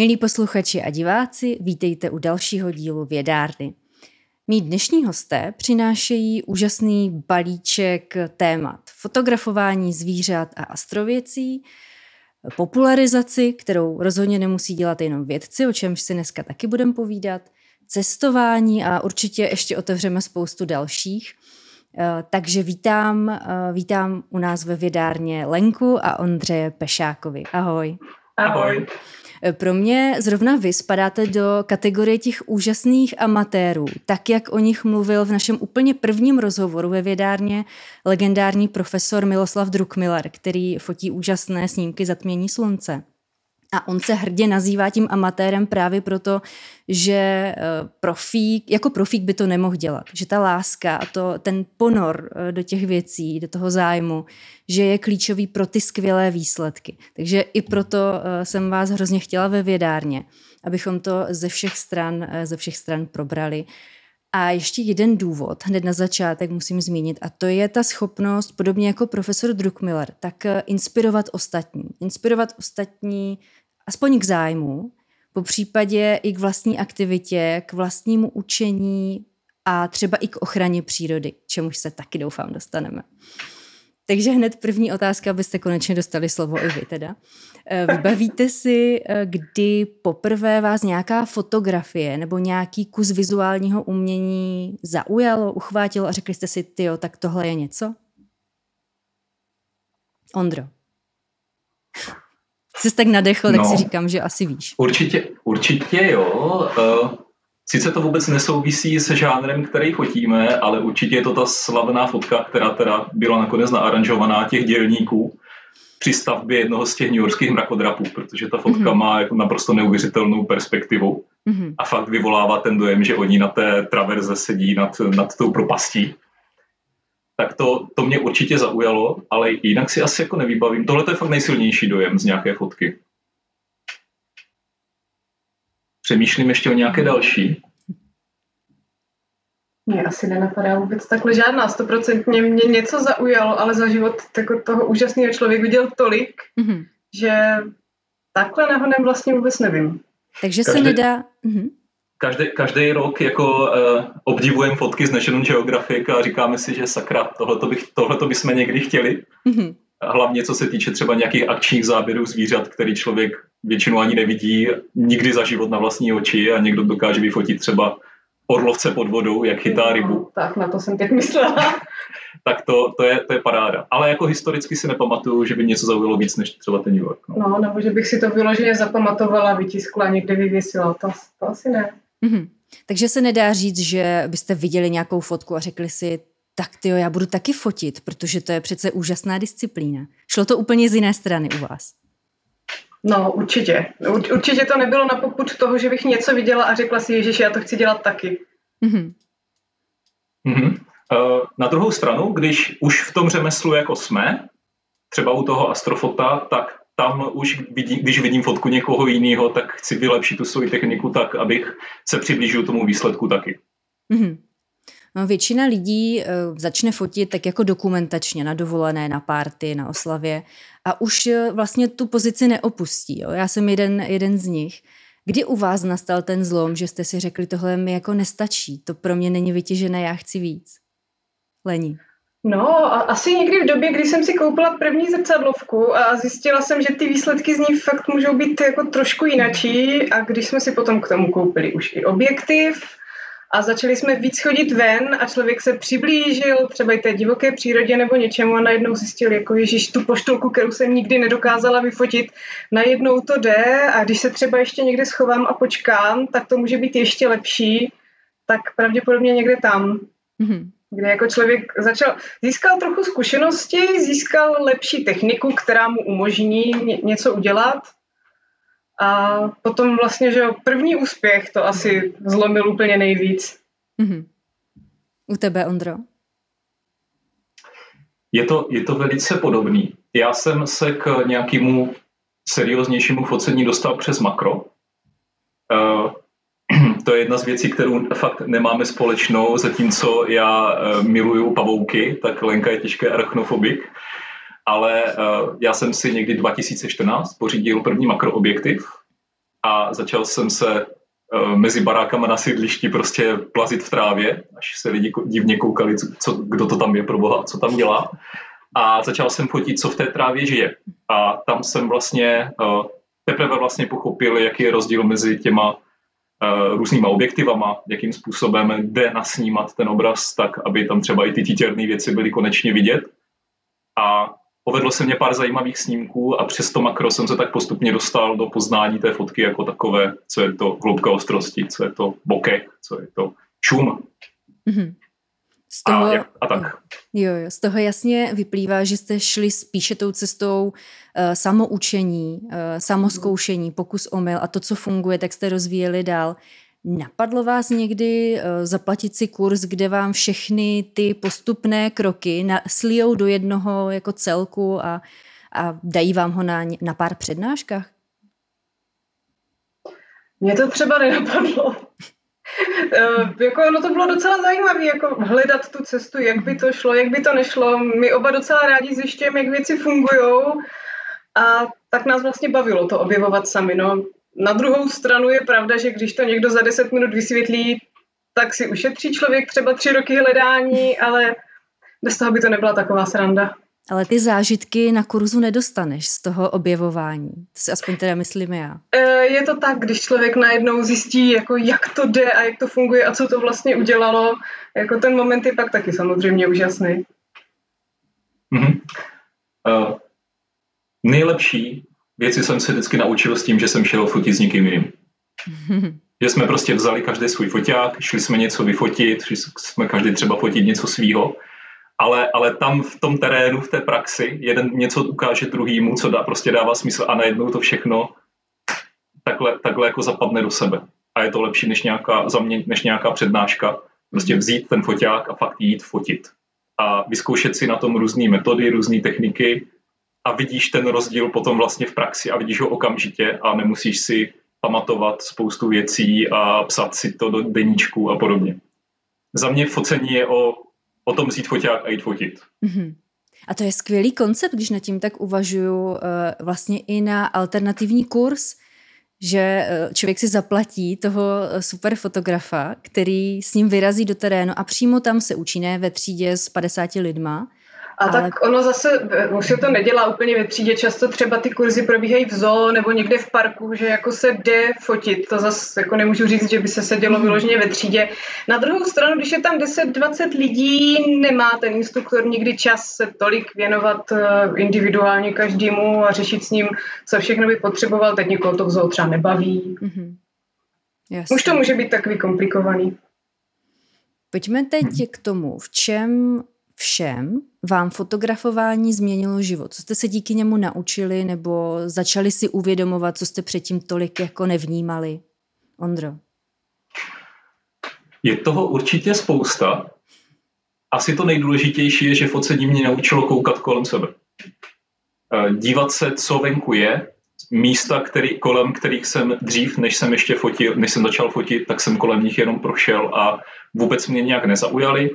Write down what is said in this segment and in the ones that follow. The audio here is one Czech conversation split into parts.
Milí posluchači a diváci, vítejte u dalšího dílu Vědárny. Mí dnešní hosté přinášejí úžasný balíček témat. Fotografování zvířat a astrověcí, popularizaci, kterou rozhodně nemusí dělat jenom vědci, o čemž si dneska taky budeme povídat, cestování a určitě ještě otevřeme spoustu dalších. Eh, takže vítám, eh, vítám u nás ve vědárně Lenku a Ondřeje Pešákovi. Ahoj. Ahoj. Pro mě zrovna vy spadáte do kategorie těch úžasných amatérů, tak jak o nich mluvil v našem úplně prvním rozhovoru ve vědárně legendární profesor Miloslav Druckmiller, který fotí úžasné snímky zatmění slunce. A on se hrdě nazývá tím amatérem právě proto, že eh, profík, jako profík by to nemohl dělat. Že ta láska a to, ten ponor eh, do těch věcí, do toho zájmu, že je klíčový pro ty skvělé výsledky. Takže i proto eh, jsem vás hrozně chtěla ve vědárně, abychom to ze všech stran, ze všech stran probrali. A ještě jeden důvod, hned na začátek musím zmínit, a to je ta schopnost, podobně jako profesor Druckmiller, tak inspirovat ostatní. Inspirovat ostatní aspoň k zájmu, po případě i k vlastní aktivitě, k vlastnímu učení a třeba i k ochraně přírody, čemuž se taky doufám dostaneme. Takže hned první otázka, abyste konečně dostali slovo i vy teda. Eh, vybavíte si, eh, kdy poprvé vás nějaká fotografie nebo nějaký kus vizuálního umění zaujalo, uchvátilo a řekli jste si, tyjo, tak tohle je něco? Ondro jsi tak nadechl, no, tak si říkám, že asi víš. Určitě, určitě jo. Uh, sice to vůbec nesouvisí se žánrem, který fotíme, ale určitě je to ta slavná fotka, která teda byla nakonec naaranžovaná těch dělníků při stavbě jednoho z těch newyorských mrakodrapů, protože ta fotka mm-hmm. má jako naprosto neuvěřitelnou perspektivu mm-hmm. a fakt vyvolává ten dojem, že oni na té traverze sedí nad, nad tou propastí tak to, to mě určitě zaujalo, ale jinak si asi jako nevybavím. Tohle je fakt nejsilnější dojem z nějaké fotky. Přemýšlím ještě o nějaké další. Mě asi nenapadá vůbec takhle žádná. Stoprocentně mě něco zaujalo, ale za život jako toho úžasného člověka viděl tolik, mm-hmm. že takhle nahonem vlastně vůbec nevím. Takže Každý... se nedá... Mm-hmm každý, každý rok jako uh, obdivujeme fotky z National Geographic a říkáme si, že sakra, tohleto, bych, tohleto bychom někdy chtěli. Mm-hmm. Hlavně co se týče třeba nějakých akčních záběrů zvířat, který člověk většinou ani nevidí nikdy za život na vlastní oči a někdo dokáže vyfotit třeba orlovce pod vodou, jak chytá no, rybu. Tak na to jsem teď myslela. tak to, to, je, to je paráda. Ale jako historicky si nepamatuju, že by něco zaujalo víc než třeba ten New York. No, no nebo že bych si to vyloženě zapamatovala, vytiskla, někde vyvěsila. To, to asi ne. Mm-hmm. Takže se nedá říct, že byste viděli nějakou fotku a řekli si, tak ty já budu taky fotit, protože to je přece úžasná disciplína. Šlo to úplně z jiné strany u vás? No, určitě. Určitě to nebylo na poput toho, že bych něco viděla a řekla si, Ježíš, já to chci dělat taky. Mm-hmm. Mm-hmm. Na druhou stranu, když už v tom řemeslu jako jsme, třeba u toho astrofota, tak tam už, když vidím fotku někoho jiného, tak chci vylepšit tu svoji techniku tak, abych se přiblížil tomu výsledku taky. Mm-hmm. No, většina lidí uh, začne fotit tak jako dokumentačně na dovolené, na párty, na oslavě a už uh, vlastně tu pozici neopustí. Jo? Já jsem jeden, jeden z nich. Kdy u vás nastal ten zlom, že jste si řekli, tohle mi jako nestačí, to pro mě není vytěžené, já chci víc? Lení. No, asi někdy v době, kdy jsem si koupila první zrcadlovku a zjistila jsem, že ty výsledky z ní fakt můžou být jako trošku jinačí a když jsme si potom k tomu koupili už i objektiv a začali jsme víc chodit ven a člověk se přiblížil třeba i té divoké přírodě nebo něčemu a najednou zjistil, jako ježiš, tu poštolku, kterou jsem nikdy nedokázala vyfotit, najednou to jde a když se třeba ještě někde schovám a počkám, tak to může být ještě lepší, tak pravděpodobně někde tam. Mm-hmm kde jako člověk začal, získal trochu zkušenosti, získal lepší techniku, která mu umožní něco udělat A potom vlastně, že první úspěch to asi zlomil úplně nejvíc. Mm-hmm. U tebe, Ondro? Je to, je to velice podobný. Já jsem se k nějakému serióznějšímu focení dostal přes makro. To je jedna z věcí, kterou fakt nemáme společnou, zatímco já uh, miluju pavouky, tak Lenka je těžké arachnofobik. Ale uh, já jsem si někdy 2014 pořídil první makroobjektiv a začal jsem se uh, mezi barákama na sídlišti prostě plazit v trávě, až se lidi divně koukali, co, kdo to tam je pro boha, co tam dělá a začal jsem fotit, co v té trávě žije. A tam jsem vlastně teprve vlastně pochopil, jaký je rozdíl mezi těma různýma objektivama, jakým způsobem jde nasnímat ten obraz tak, aby tam třeba i ty titěrné věci byly konečně vidět. A povedlo se mě pár zajímavých snímků a přes to makro jsem se tak postupně dostal do poznání té fotky jako takové, co je to hloubka ostrosti, co je to bokeh, co je to šum. Mm-hmm. Z toho, a, jak, a tak. Jo, jo, z toho jasně vyplývá, že jste šli spíše tou cestou uh, samoučení, uh, samoskoušení, pokus omyl a to, co funguje, tak jste rozvíjeli dál. Napadlo vás někdy uh, zaplatit si kurz, kde vám všechny ty postupné kroky na, slijou do jednoho jako celku a, a dají vám ho na, na pár přednáškách? Mně to třeba nenapadlo. Uh, jako ono to bylo docela zajímavé, jako hledat tu cestu, jak by to šlo, jak by to nešlo. My oba docela rádi zjišťujeme, jak věci fungují a tak nás vlastně bavilo to objevovat sami. No. Na druhou stranu je pravda, že když to někdo za 10 minut vysvětlí, tak si ušetří člověk třeba tři roky hledání, ale bez toho by to nebyla taková sranda. Ale ty zážitky na kurzu nedostaneš z toho objevování. To si aspoň teda myslím já. E, je to tak, když člověk najednou zjistí, jako jak to jde a jak to funguje a co to vlastně udělalo. Jako ten moment je pak taky samozřejmě úžasný. Mm-hmm. Uh, nejlepší věci jsem se vždycky naučil s tím, že jsem šel fotit s někým jiným. že jsme prostě vzali každý svůj foťák, šli jsme něco vyfotit, šli jsme každý třeba fotit něco svýho ale, ale tam v tom terénu, v té praxi, jeden něco ukáže druhýmu, co dá, prostě dává smysl a najednou to všechno takhle, takhle jako zapadne do sebe. A je to lepší než nějaká, za mě, než nějaká přednáška. Prostě vzít ten foťák a fakt jít fotit. A vyzkoušet si na tom různé metody, různé techniky a vidíš ten rozdíl potom vlastně v praxi a vidíš ho okamžitě a nemusíš si pamatovat spoustu věcí a psat si to do deníčku a podobně. Za mě focení je o o tom vzít foťák a jít fotit. Mm-hmm. A to je skvělý koncept, když nad tím tak uvažuju, eh, vlastně i na alternativní kurz, že eh, člověk si zaplatí toho eh, super fotografa, který s ním vyrazí do terénu a přímo tam se učí, ne ve třídě s 50 lidma, a ale... tak ono zase, už se to nedělá úplně ve třídě, často třeba ty kurzy probíhají v zoo nebo někde v parku, že jako se jde fotit, to zase jako nemůžu říct, že by se sedělo mm. vyloženě ve třídě. Na druhou stranu, když je tam 10-20 lidí, nemá ten instruktor nikdy čas se tolik věnovat eh, individuálně každému a řešit s ním, co všechno by potřeboval, teď někoho to v zoo třeba nebaví. Mm-hmm. Už to může být takový komplikovaný. Pojďme teď k tomu, v čem všem vám fotografování změnilo život? Co jste se díky němu naučili nebo začali si uvědomovat, co jste předtím tolik jako nevnímali? Ondro. Je toho určitě spousta. Asi to nejdůležitější je, že focení mě naučilo koukat kolem sebe. Eh, dívat se, co venku je, místa, který, kolem kterých jsem dřív, než jsem ještě fotil, než jsem začal fotit, tak jsem kolem nich jenom prošel a vůbec mě nějak nezaujali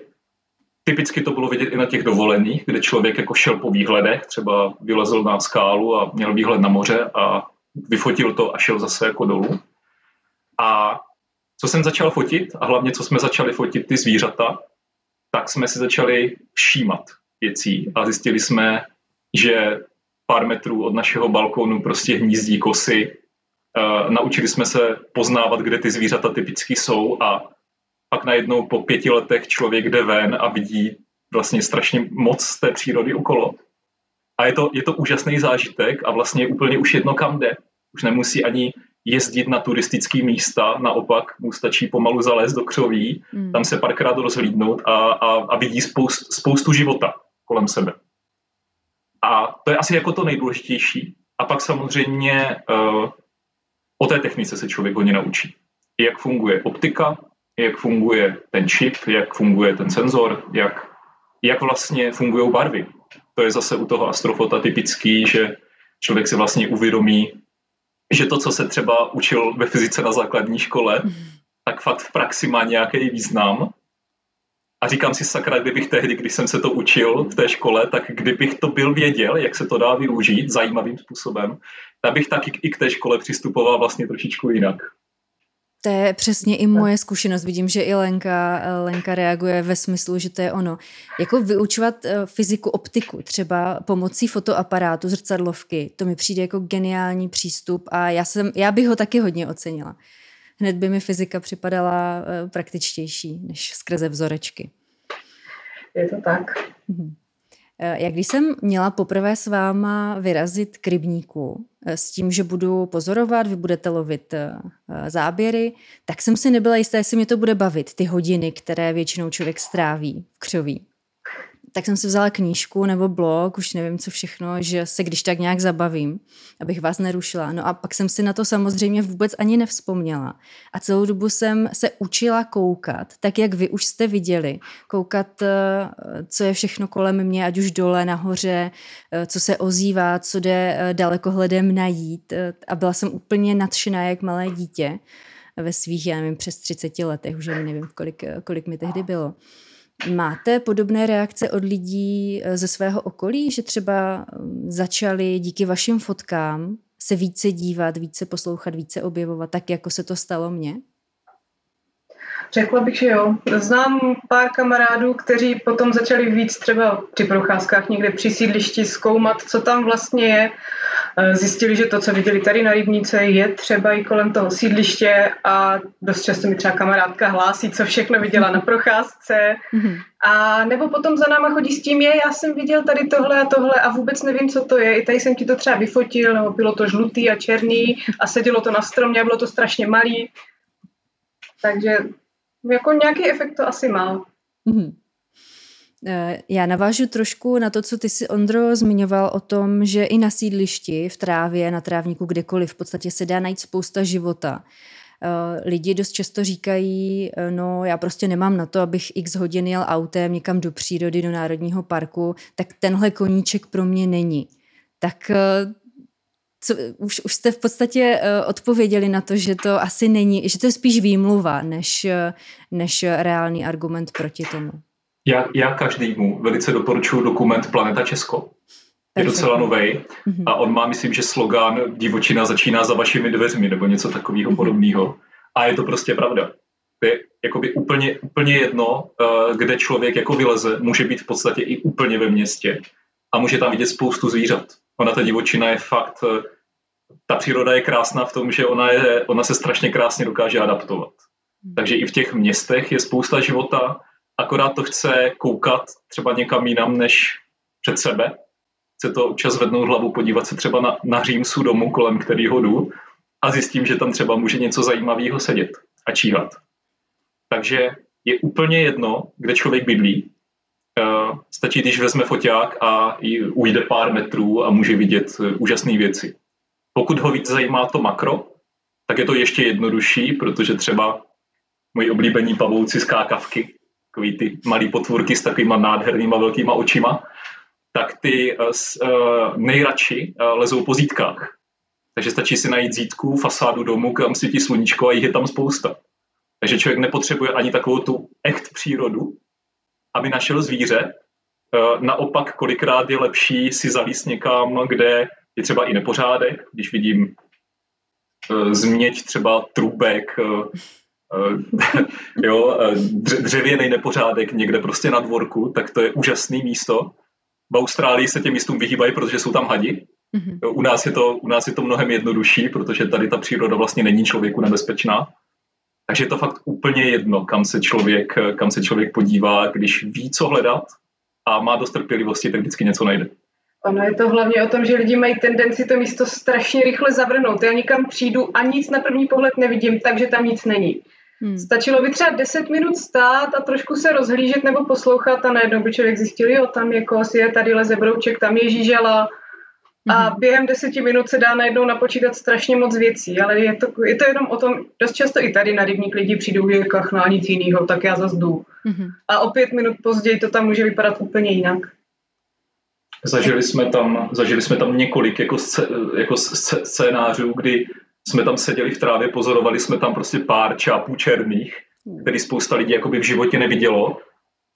Typicky to bylo vidět i na těch dovolených, kde člověk jako šel po výhledech, třeba vylezl na skálu a měl výhled na moře a vyfotil to a šel zase jako dolů. A co jsem začal fotit, a hlavně co jsme začali fotit ty zvířata, tak jsme si začali všímat věcí a zjistili jsme, že pár metrů od našeho balkónu prostě hnízdí kosy. Uh, naučili jsme se poznávat, kde ty zvířata typicky jsou a pak najednou po pěti letech člověk jde ven a vidí vlastně strašně moc z té přírody okolo. A je to, je to úžasný zážitek a vlastně úplně už jedno kam jde. Už nemusí ani jezdit na turistické místa, naopak mu stačí pomalu zalézt do křoví, mm. tam se párkrát rozhlídnout a, a, a vidí spoust, spoustu života kolem sebe. A to je asi jako to nejdůležitější. A pak samozřejmě uh, o té technice se člověk hodně naučí. Jak funguje optika, jak funguje ten čip, jak funguje ten senzor, jak, jak vlastně fungují barvy. To je zase u toho astrofota typický, že člověk si vlastně uvědomí, že to, co se třeba učil ve fyzice na základní škole, tak fakt v praxi má nějaký význam. A říkám si, sakra, kdybych tehdy, když jsem se to učil v té škole, tak kdybych to byl věděl, jak se to dá využít zajímavým způsobem, tak bych taky i k té škole přistupoval vlastně trošičku jinak. To je přesně i moje zkušenost. Vidím, že i Lenka, Lenka reaguje ve smyslu, že to je ono. Jako vyučovat eh, fyziku optiku, třeba pomocí fotoaparátu, zrcadlovky, to mi přijde jako geniální přístup a já, jsem, já bych ho taky hodně ocenila. Hned by mi fyzika připadala eh, praktičtější než skrze vzorečky. Je to tak. Mhm. Eh, jak když jsem měla poprvé s váma vyrazit k rybníku eh, s tím, že budu pozorovat, vy budete lovit eh, záběry, tak jsem si nebyla jistá, jestli mě to bude bavit, ty hodiny, které většinou člověk stráví v křoví tak jsem si vzala knížku nebo blog, už nevím co všechno, že se když tak nějak zabavím, abych vás nerušila. No a pak jsem si na to samozřejmě vůbec ani nevzpomněla. A celou dobu jsem se učila koukat, tak jak vy už jste viděli. Koukat, eh, co je všechno kolem mě, ať už dole, nahoře, eh, co se ozývá, co jde eh, dalekohledem najít. A byla jsem úplně nadšená jak malé dítě ve svých, já nevím, přes 30 letech, už nevím, kolik, kolik mi tehdy bylo. Máte podobné reakce od lidí eh, ze svého okolí, že třeba mm, začali díky vašim fotkám se více dívat, více poslouchat, více objevovat, tak jako se to stalo mně? Řekla bych, že jo. Znám pár kamarádů, kteří potom začali víc třeba při procházkách někde při sídlišti zkoumat, co tam vlastně je. Eh, zjistili, že to, co viděli tady na Rybníce, je třeba i kolem toho sídliště a dost často mi třeba kamarádka hlásí, co všechno viděla na procházce. Mhm. A nebo potom za náma chodí s tím, je, já jsem viděl tady tohle a tohle a vůbec nevím, co to je. I tady jsem ti to třeba vyfotil, nebo bylo to žlutý a černý a sedělo to na stromě a bylo to strašně malý. Takže jako nějaký efekt to asi má. Mm-hmm. Já navážu trošku na to, co ty si, Ondro, zmiňoval o tom, že i na sídlišti, v trávě, na trávníku, kdekoliv, v podstatě se dá najít spousta života. Eh, lidi dost často říkají, eh, no já prostě nemám na to, abych x hodin jel autem někam do přírody, do národního parku, tak tenhle koníček pro mě není. Tak co, už, už jste v podstatě uh, odpověděli na to, že to asi není, že to je spíš výmluva, než, než reálný argument proti tomu. Já, já každému velice doporučuji dokument Planeta Česko. Je docela nový mm-hmm. a on má, myslím, že slogan Divočina začíná za vašimi dveřmi nebo něco takového mm-hmm. podobného. A je to prostě pravda. To je jakoby úplně, úplně jedno, uh, kde člověk jako vyleze, může být v podstatě i úplně ve městě a může tam vidět spoustu zvířat. Ona ta divočina je fakt ta příroda je krásná v tom, že ona, je, ona se strašně krásně dokáže adaptovat. Hmm. Takže i v těch městech je spousta života, akorát to chce koukat třeba někam jinam než před sebe. Chce to občas zvednout hlavu, podívat se třeba na, na Římsu domu, kolem kterého jdu a zjistím, že tam třeba může něco zajímavého sedět a číhat. Takže je úplně jedno, kde člověk bydlí. Uh, stačí, když vezme foťák a ujde pár metrů a může vidět uh, úžasné věci. Pokud ho víc zajímá to makro, tak je to ještě jednodušší, protože třeba moji oblíbení pavouci skákavky, takový ty malý potvůrky s takovýma nádhernýma velkýma očima, tak ty uh, uh, nejradši uh, lezou po zítkách. Takže stačí si najít zítku, fasádu domu, kam svítí sluníčko a jich je tam spousta. Takže člověk nepotřebuje ani takovou tu echt přírodu, aby našel zvíře. Naopak kolikrát je lepší si zalíst někam, kde je třeba i nepořádek, když vidím uh, změť třeba trubek, uh, jo, dřevěný nepořádek někde prostě na dvorku, tak to je úžasné místo. V Austrálii se těm místům vyhýbají, protože jsou tam hadi. Mm-hmm. U, nás je to, u nás je to mnohem jednodušší, protože tady ta příroda vlastně není člověku nebezpečná. Takže je to fakt úplně jedno, kam se člověk, kam se člověk podívá, když ví, co hledat a má dost trpělivosti, tak vždycky něco najde. Ono je to hlavně o tom, že lidi mají tendenci to místo strašně rychle zavrnout. Já nikam přijdu a nic na první pohled nevidím, takže tam nic není. Hmm. Stačilo by třeba 10 minut stát a trošku se rozhlížet nebo poslouchat a najednou by člověk zjistil, jo, tam je kos, je tady leze brouček, tam je žížela a mhm. během deseti minut se dá najednou napočítat strašně moc věcí, ale je to, je to jenom o tom, dost často i tady na rybník lidi přijdou, že kachna nic jiného, tak já zase jdu. Mm-hmm. A o pět minut později to tam může vypadat úplně jinak. Zažili jsme tam, zažili jsme tam několik jako, scé, jako scénářů, kdy jsme tam seděli v trávě, pozorovali jsme tam prostě pár čápů černých, který spousta lidí jakoby v životě nevidělo.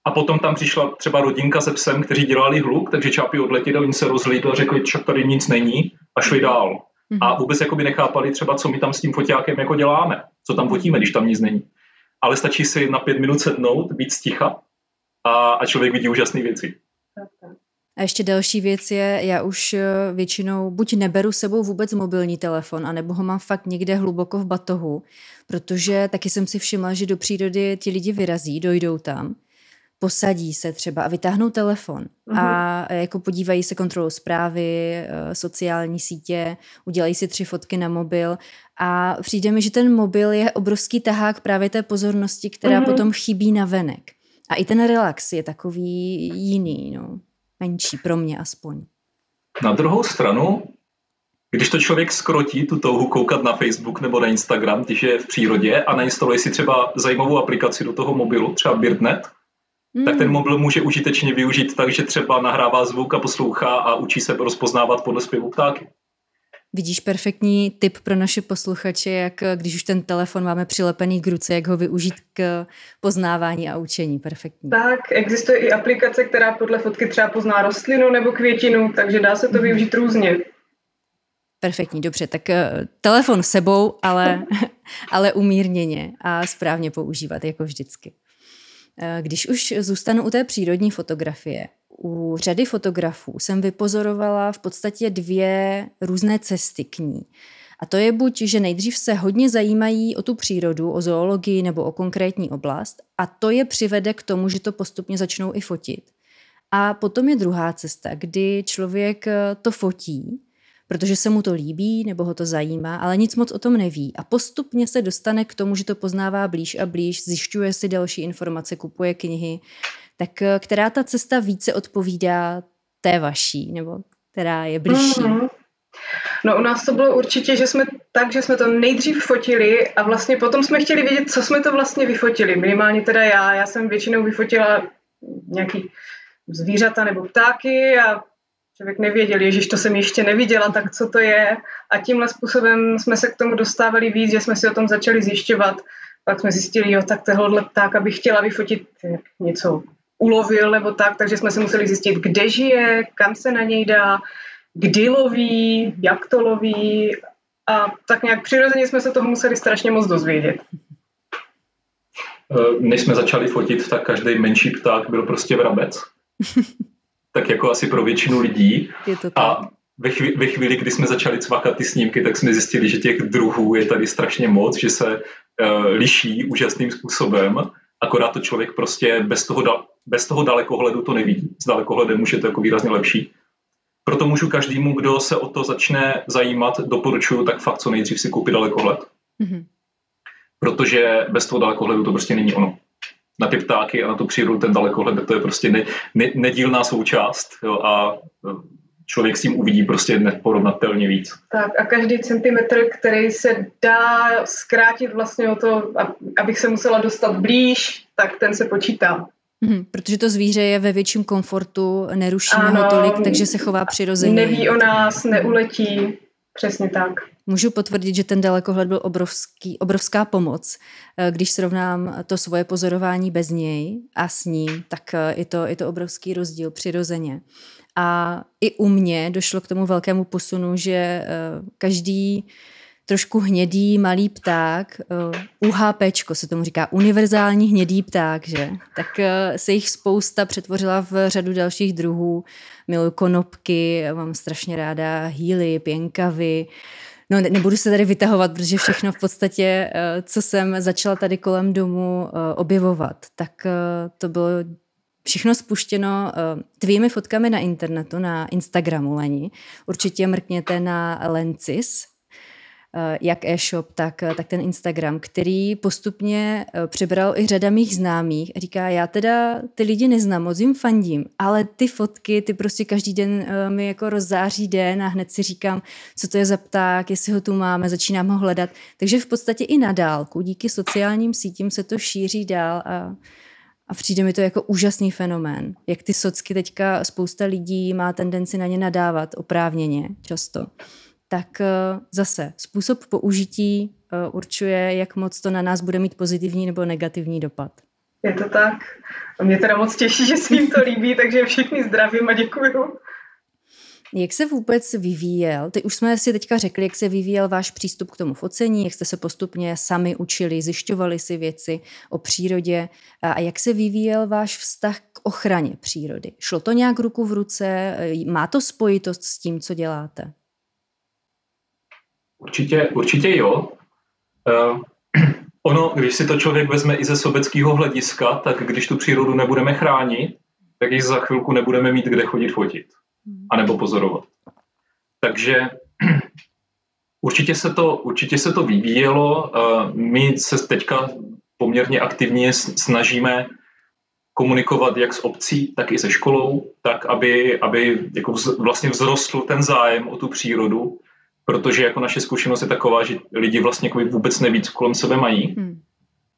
A potom tam přišla třeba rodinka se psem, kteří dělali hluk, takže čápy odletěli, oni se rozlídli a řekli, že tady nic není a šli dál. A vůbec jakoby nechápali třeba, co my tam s tím foťákem jako děláme, co tam fotíme, když tam nic není. Ale stačí si na pět minut sednout, být sticha a, a člověk vidí úžasné věci. A ještě další věc je, já už eh, většinou buď neberu sebou vůbec mobilní telefon, anebo ho mám fakt někde hluboko v batohu, protože taky jsem si všimla, že do přírody ti lidi vyrazí, dojdou tam, posadí se třeba a vytáhnou telefon uh-huh. a mhm. jako podívají se kontrolu zprávy, eh, sociální sítě, udělají si tři fotky na mobil a přijde mi, že ten mobil je obrovský tahák právě té pozornosti, která uh-huh. potom chybí na venek. A i ten relax je takový jiný, no menší pro mě aspoň. Na druhou stranu, když to člověk skrotí tu touhu koukat na Facebook nebo na Instagram, když je v přírodě a nainstaluje si třeba zajímavou aplikaci do toho mobilu, třeba Birdnet, mm. tak ten hmm. mobil může užitečně využít tak, že třeba nahrává zvuk a poslouchá a učí se rozpoznávat podle zpěvu ptáky. Vidíš perfektní tip pro naše posluchače, jak když už ten telefon máme přilepený k ruce, jak ho využít k poznávání a učení. Perfektní. Tak, existuje i aplikace, která podle fotky třeba pozná rostlinu nebo květinu, takže dá se to mhm. využít různě. Perfektní, dobře, tak eh, telefon sebou, ale, ale umírněně a správně používat, jako vždycky. Eh, když už zůstanu u té přírodní fotografie, u řady fotografů jsem vypozorovala v podstatě dvě různé cesty k ní. A to je buď, že nejdřív se hodně zajímají o tu přírodu, o zoologii nebo o konkrétní oblast a to je přivede k tomu, že to postupně začnou i fotit. A potom je druhá cesta, kdy člověk to fotí, protože se mu to líbí nebo ho to zajímá, ale nic moc o tom neví a postupně se dostane k tomu, že to poznává blíž a blíž, zjišťuje si další informace, kupuje knihy, tak eh, která ta cesta více odpovídá té vaší, nebo která je blížší? Mm-hmm. No u nás to bylo určitě, že jsme tak, že jsme to nejdřív fotili a vlastně potom jsme chtěli vědět, co jsme to vlastně vyfotili. Minimálně teda já. Já jsem většinou vyfotila nějaký zvířata nebo ptáky a člověk nevěděl, ježiš, to jsem ještě neviděla, tak co to je. A tímhle způsobem jsme se k tomu dostávali víc, že jsme si o tom začali zjišťovat. Pak jsme zjistili, jo, tak tohle ptáka bych chtěla vyfotit něco ulovil nebo tak, takže jsme se museli zjistit, kde žije, kam se na něj dá, kdy loví, jak to loví a tak nějak přirozeně jsme se toho museli strašně moc dozvědět. Eh, než jsme začali fotit, tak každý menší pták byl prostě vrabec. tak jako asi pro většinu lidí. Je to tak. A ve chvíli, ve chvíli, kdy jsme začali cvakat ty snímky, tak jsme zjistili, že těch druhů je tady strašně moc, že se uh, liší úžasným způsobem akorát to člověk prostě bez toho, da, bez toho dalekohledu to nevidí. S dalekohledem už je to jako výrazně lepší. Proto můžu každému, kdo se o to začne zajímat, doporučuju tak fakt co nejdřív si koupit dalekohled. Mm-hmm. Protože bez toho dalekohledu to prostě není ono. Na ty ptáky a na tu přírodu ten dalekohled to je prostě ne, ne, nedílná součást jo, a člověk s tím uvidí prostě neporovnatelně víc. Tak a každý centimetr, který se dá zkrátit vlastně o to, abych se musela dostat blíž, tak ten se počítá. Hmm, protože to zvíře je ve větším komfortu, nerušíme ano, ho tolik, takže se chová přirozeně. Neví o nás, neuletí, přesně tak. Můžu potvrdit, že ten dalekohled byl obrovský, obrovská pomoc. Eh, když srovnám to svoje pozorování bez něj a s ním, tak eh, je to, je to obrovský rozdíl přirozeně. A i u mě došlo k tomu velkému posunu, že eh, každý trošku hnědý malý pták, eh, UHP se tomu říká, univerzální hnědý pták, že? Tak eh, se jich spousta přetvořila v řadu dalších druhů. Miluji konopky, mám strašně ráda hýly, pěnkavy, No, nebudu se tady vytahovat, protože všechno v podstatě, co jsem začala tady kolem domu objevovat, tak to bylo všechno spuštěno uh, tvými fotkami na internetu, na Instagramu, Leni. Určitě mrkněte na Lencis. Eh, jak e-shop, tak, eh, tak ten Instagram, který postupně přebral i řada mých známých říká, já teda ty lidi neznám, moc jim fandím, ale ty fotky, ty prostě každý den mi jako rozzáří den a hned si říkám, co to je za pták, jestli ho tu máme, začínám ho hledat. Takže v podstatě i na dálku, díky sociálním sítím se to šíří dál a, a přijde mi to jako úžasný fenomén. Jak ty socky teďka spousta lidí má tendenci na ně nadávat oprávněně často tak eh, zase způsob použití eh, určuje, jak moc to na nás bude mít pozitivní nebo negativní dopad. Je to tak. A mě teda moc těší, že se jim to líbí, takže všichni zdravím a děkuju. Jak se vůbec vyvíjel? Ty už jsme si teďka řekli, jak se vyvíjel váš přístup k tomu focení, jak jste se postupně sami učili, zjišťovali si věci o přírodě a jak se vyvíjel váš vztah k ochraně přírody. Šlo to nějak ruku v ruce? Má to spojitost s tím, co děláte? Určitě, určitě jo. Uh, ono, když si to člověk vezme i ze sobeckého hlediska, tak když tu přírodu nebudeme chránit, tak ji za chvilku nebudeme mít kde chodit fotit. Anebo pozorovat. Takže určitě se to, určitě se to vyvíjelo. Uh, my se teďka poměrně aktivně snažíme komunikovat jak s obcí, tak i se školou, tak aby, aby jako vz, vlastně vzrostl ten zájem o tu přírodu protože jako naše zkušenost je taková, že lidi vlastně vůbec neví, co kolem sebe mají hmm.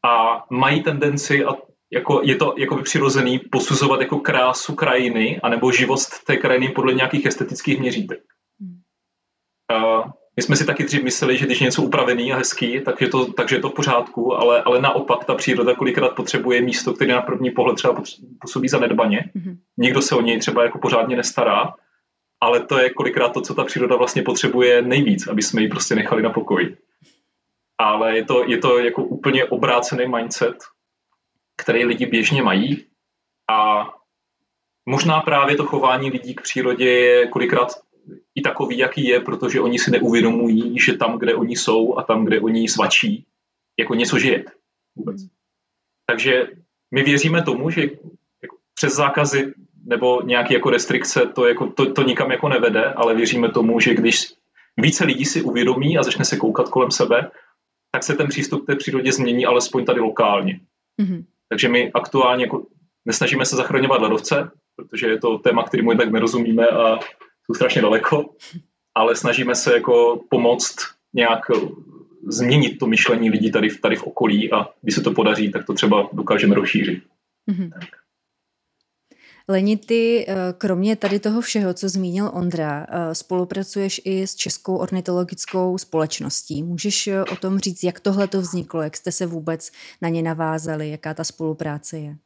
a mají tendenci a jako je to jako by přirozený posuzovat jako krásu krajiny anebo živost té krajiny podle nějakých estetických měřítek. Hmm. Uh, my jsme si taky dřív mysleli, že když je něco upravený a hezký, takže, to, takže je to v pořádku, ale, ale naopak ta příroda kolikrát potřebuje místo, které na první pohled třeba působí zanedbaně. Mm-hmm. Nikdo se o něj třeba jako pořádně nestará ale to je kolikrát to, co ta příroda vlastně potřebuje nejvíc, aby jsme ji prostě nechali na pokoji. Ale je to, je to jako úplně obrácený mindset, který lidi běžně mají a možná právě to chování lidí k přírodě je kolikrát i takový, jaký je, protože oni si neuvědomují, že tam, kde oni jsou a tam, kde oni svačí, jako něco žije vůbec. Takže my věříme tomu, že jako přes zákazy nebo nějaké jako restrikce, to, jako, to, to nikam jako nevede, ale věříme tomu, že když více lidí si uvědomí a začne se koukat kolem sebe, tak se ten přístup k té přírodě změní alespoň tady lokálně. Mm-hmm. Takže my aktuálně jako nesnažíme se zachraňovat ledovce, protože je to téma, kterému tak nerozumíme a jsou strašně daleko, ale snažíme se jako pomoct nějak změnit to myšlení lidí tady, tady v okolí a když se to podaří, tak to třeba dokážeme rozšířit. Mm-hmm. Tak. Leni, ty eh, kromě tady toho všeho, co zmínil Ondra, eh, spolupracuješ i s Českou ornitologickou společností. Můžeš eh, o tom říct, jak tohle to vzniklo, jak jste se vůbec na ně navázali, jaká ta spolupráce je?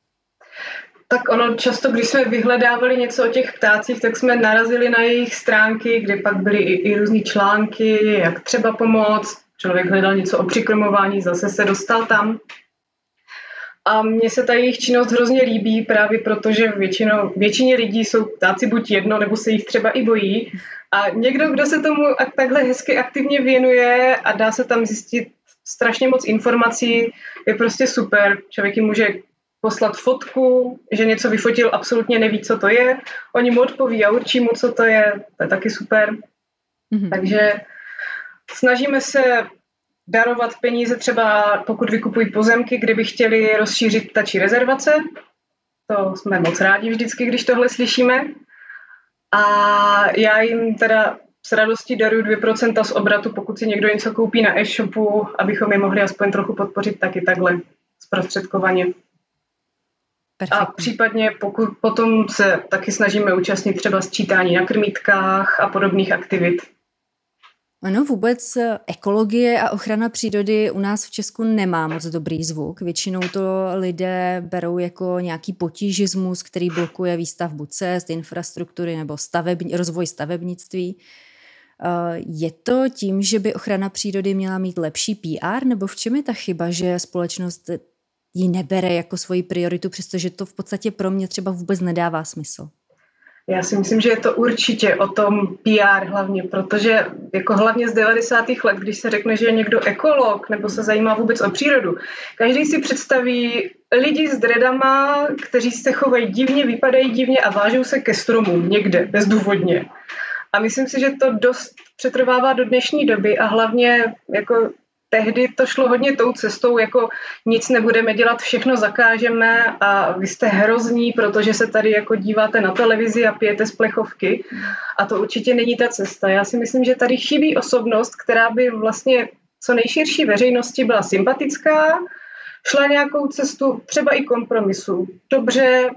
Tak ono často, když jsme vyhledávali něco o těch ptácích, tak jsme narazili na jejich stránky, kde pak byly i, i různé články, jak třeba pomoct. Člověk hledal něco o přikrmování, zase se dostal tam. A mně se ta jejich činnost hrozně líbí právě proto, že většinou, většině lidí jsou ptáci buď jedno, nebo se jich třeba i bojí. A někdo, kdo se tomu takhle hezky aktivně věnuje a dá se tam zjistit strašně moc informací, je prostě super. Člověk jim může poslat fotku, že něco vyfotil, absolutně neví, co to je. Oni mu odpoví a určí mu, co to je. To je taky super. Mm-hmm. Takže snažíme se darovat peníze třeba pokud vykupují pozemky, kde by chtěli rozšířit ptačí rezervace. To jsme moc rádi vždycky, když tohle slyšíme. A já jim teda s radostí daruju 2% z obratu, pokud si někdo něco koupí na e-shopu, abychom je mohli aspoň trochu podpořit taky takhle zprostředkovaně. Perfektní. A případně pokud potom se taky snažíme účastnit třeba sčítání na krmítkách a podobných aktivit. Ono vůbec eh, ekologie a ochrana přírody u nás v Česku nemá moc dobrý zvuk. Většinou to lidé berou jako nějaký potížismus, který blokuje výstavbu cest, infrastruktury nebo stavební, rozvoj stavebnictví. Eh, je to tím, že by ochrana přírody měla mít lepší PR, nebo v čem je ta chyba, že společnost ji nebere jako svoji prioritu, přestože to v podstatě pro mě třeba vůbec nedává smysl? Já si myslím, že je to určitě o tom PR hlavně, protože jako hlavně z 90. let, když se řekne, že je někdo ekolog nebo se zajímá vůbec o přírodu, každý si představí lidi s dredama, kteří se chovají divně, vypadají divně a vážou se ke stromům někde, bezdůvodně. A myslím si, že to dost přetrvává do dnešní doby a hlavně jako tehdy to šlo hodně tou cestou, jako nic nebudeme dělat, všechno zakážeme a vy jste hrozní, protože se tady jako díváte na televizi a pijete z plechovky. A to určitě není ta cesta. Já si myslím, že tady chybí osobnost, která by vlastně co nejširší veřejnosti byla sympatická, šla nějakou cestu třeba i kompromisu. Dobře,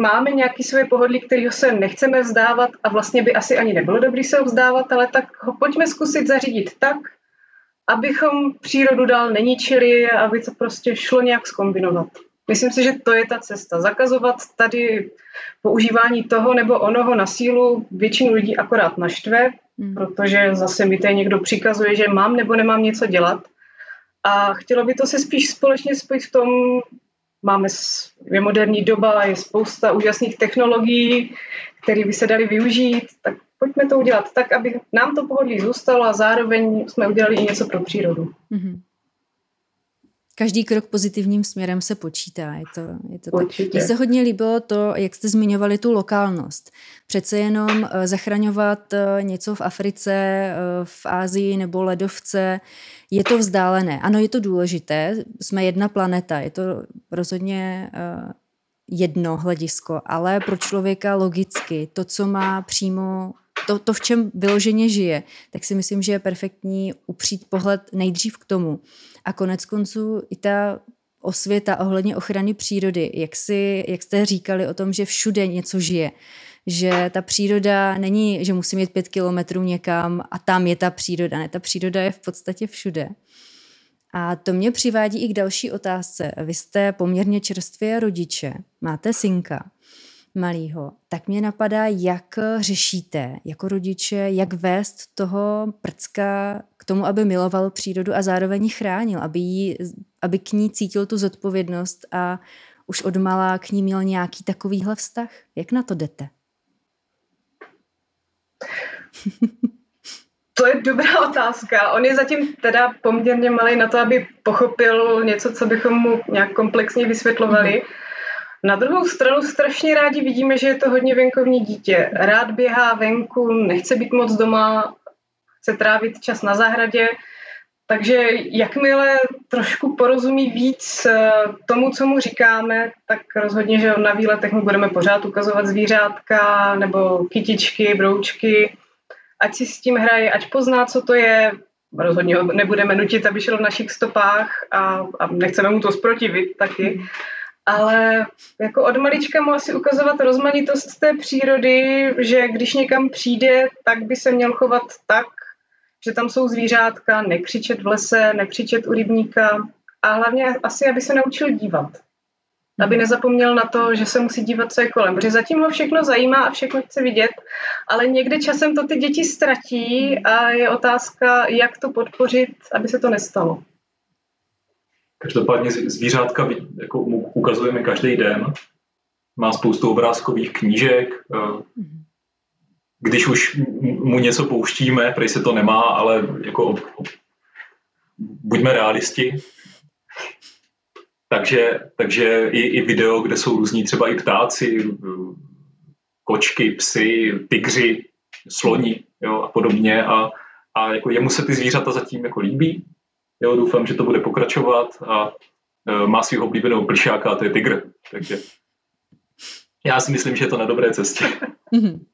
máme nějaký svoje pohodlí, kterého se nechceme vzdávat a vlastně by asi ani nebylo dobrý se ho vzdávat, ale tak ho pojďme zkusit zařídit tak, abychom přírodu dál neničili aby to prostě šlo nějak skombinovat. Myslím si, že to je ta cesta. Zakazovat tady používání toho nebo onoho na sílu většinu lidí akorát naštve, hmm. protože zase mi tady někdo přikazuje, že mám nebo nemám něco dělat. A chtělo by to se spíš společně spojit v tom, máme, je moderní doba, je spousta úžasných technologií, které by se daly využít, tak pojďme to udělat tak, aby nám to pohodlí zůstalo a zároveň jsme udělali i něco pro přírodu. Mm-hmm. Každý krok pozitivním směrem se počítá. Je to, je to tak. Mně se hodně líbilo to, jak jste zmiňovali tu lokálnost. Přece jenom eh, zachraňovat eh, něco v Africe, eh, v Ázii nebo ledovce, je to vzdálené. Ano, je to důležité, jsme jedna planeta, je to rozhodně jedno hledisko, ale pro člověka logicky to, co má přímo to, to, v čem vyloženě žije, tak si myslím, že je perfektní upřít pohled nejdřív k tomu. A konec konců i ta osvěta ohledně ochrany přírody, jak, si, jak jste říkali o tom, že všude něco žije, že ta příroda není, že musím jít pět kilometrů někam a tam je ta příroda. Ne, ta příroda je v podstatě všude. A to mě přivádí i k další otázce. Vy jste poměrně čerstvě rodiče, máte synka malýho, tak mě napadá, jak řešíte jako rodiče, jak vést toho prcka k tomu, aby miloval přírodu a zároveň ji chránil, aby, jí, aby k ní cítil tu zodpovědnost a už od malá k ní měl nějaký takovýhle vztah. Jak na to jdete? To je dobrá otázka. On je zatím teda poměrně malý na to, aby pochopil něco, co bychom mu nějak komplexně vysvětlovali. Mm-hmm na druhou stranu strašně rádi vidíme, že je to hodně venkovní dítě. Rád běhá venku, nechce být moc doma, chce trávit čas na zahradě, takže jakmile trošku porozumí víc eh, tomu, co mu říkáme, tak rozhodně, že na výletech mu budeme pořád ukazovat zvířátka nebo kytičky, broučky, ať si s tím hraje, ať pozná, co to je. Rozhodně ho nebudeme nutit, aby šel v našich stopách a, a nechceme mu to zprotivit taky ale jako od malička mu asi ukazovat rozmanitost té přírody, že když někam přijde, tak by se měl chovat tak, že tam jsou zvířátka, nekřičet v lese, nekřičet u rybníka a hlavně asi, aby se naučil dívat. Aby mhm. nezapomněl na to, že se musí dívat, co je kolem. Protože zatím ho všechno zajímá a všechno chce vidět, ale někde časem to ty děti ztratí a je otázka, jak to podpořit, aby se to nestalo. Každopádně zvířátka jako ukazujeme každý den. Má spoustu obrázkových knížek. Eh, když už mu něco pouštíme, prej se to nemá, ale jako buďme realisti. Takže, takže i, i video, kde jsou různí třeba i ptáci, kočky, psy, tygři, sloni jo, a podobně. A, a jako jemu se ty zvířata zatím jako líbí, Jo, doufám, že to bude pokračovat a e, má svého oblíbeného plšáka a to je tygr. Takže já si myslím, že je to na dobré cestě. Mhm.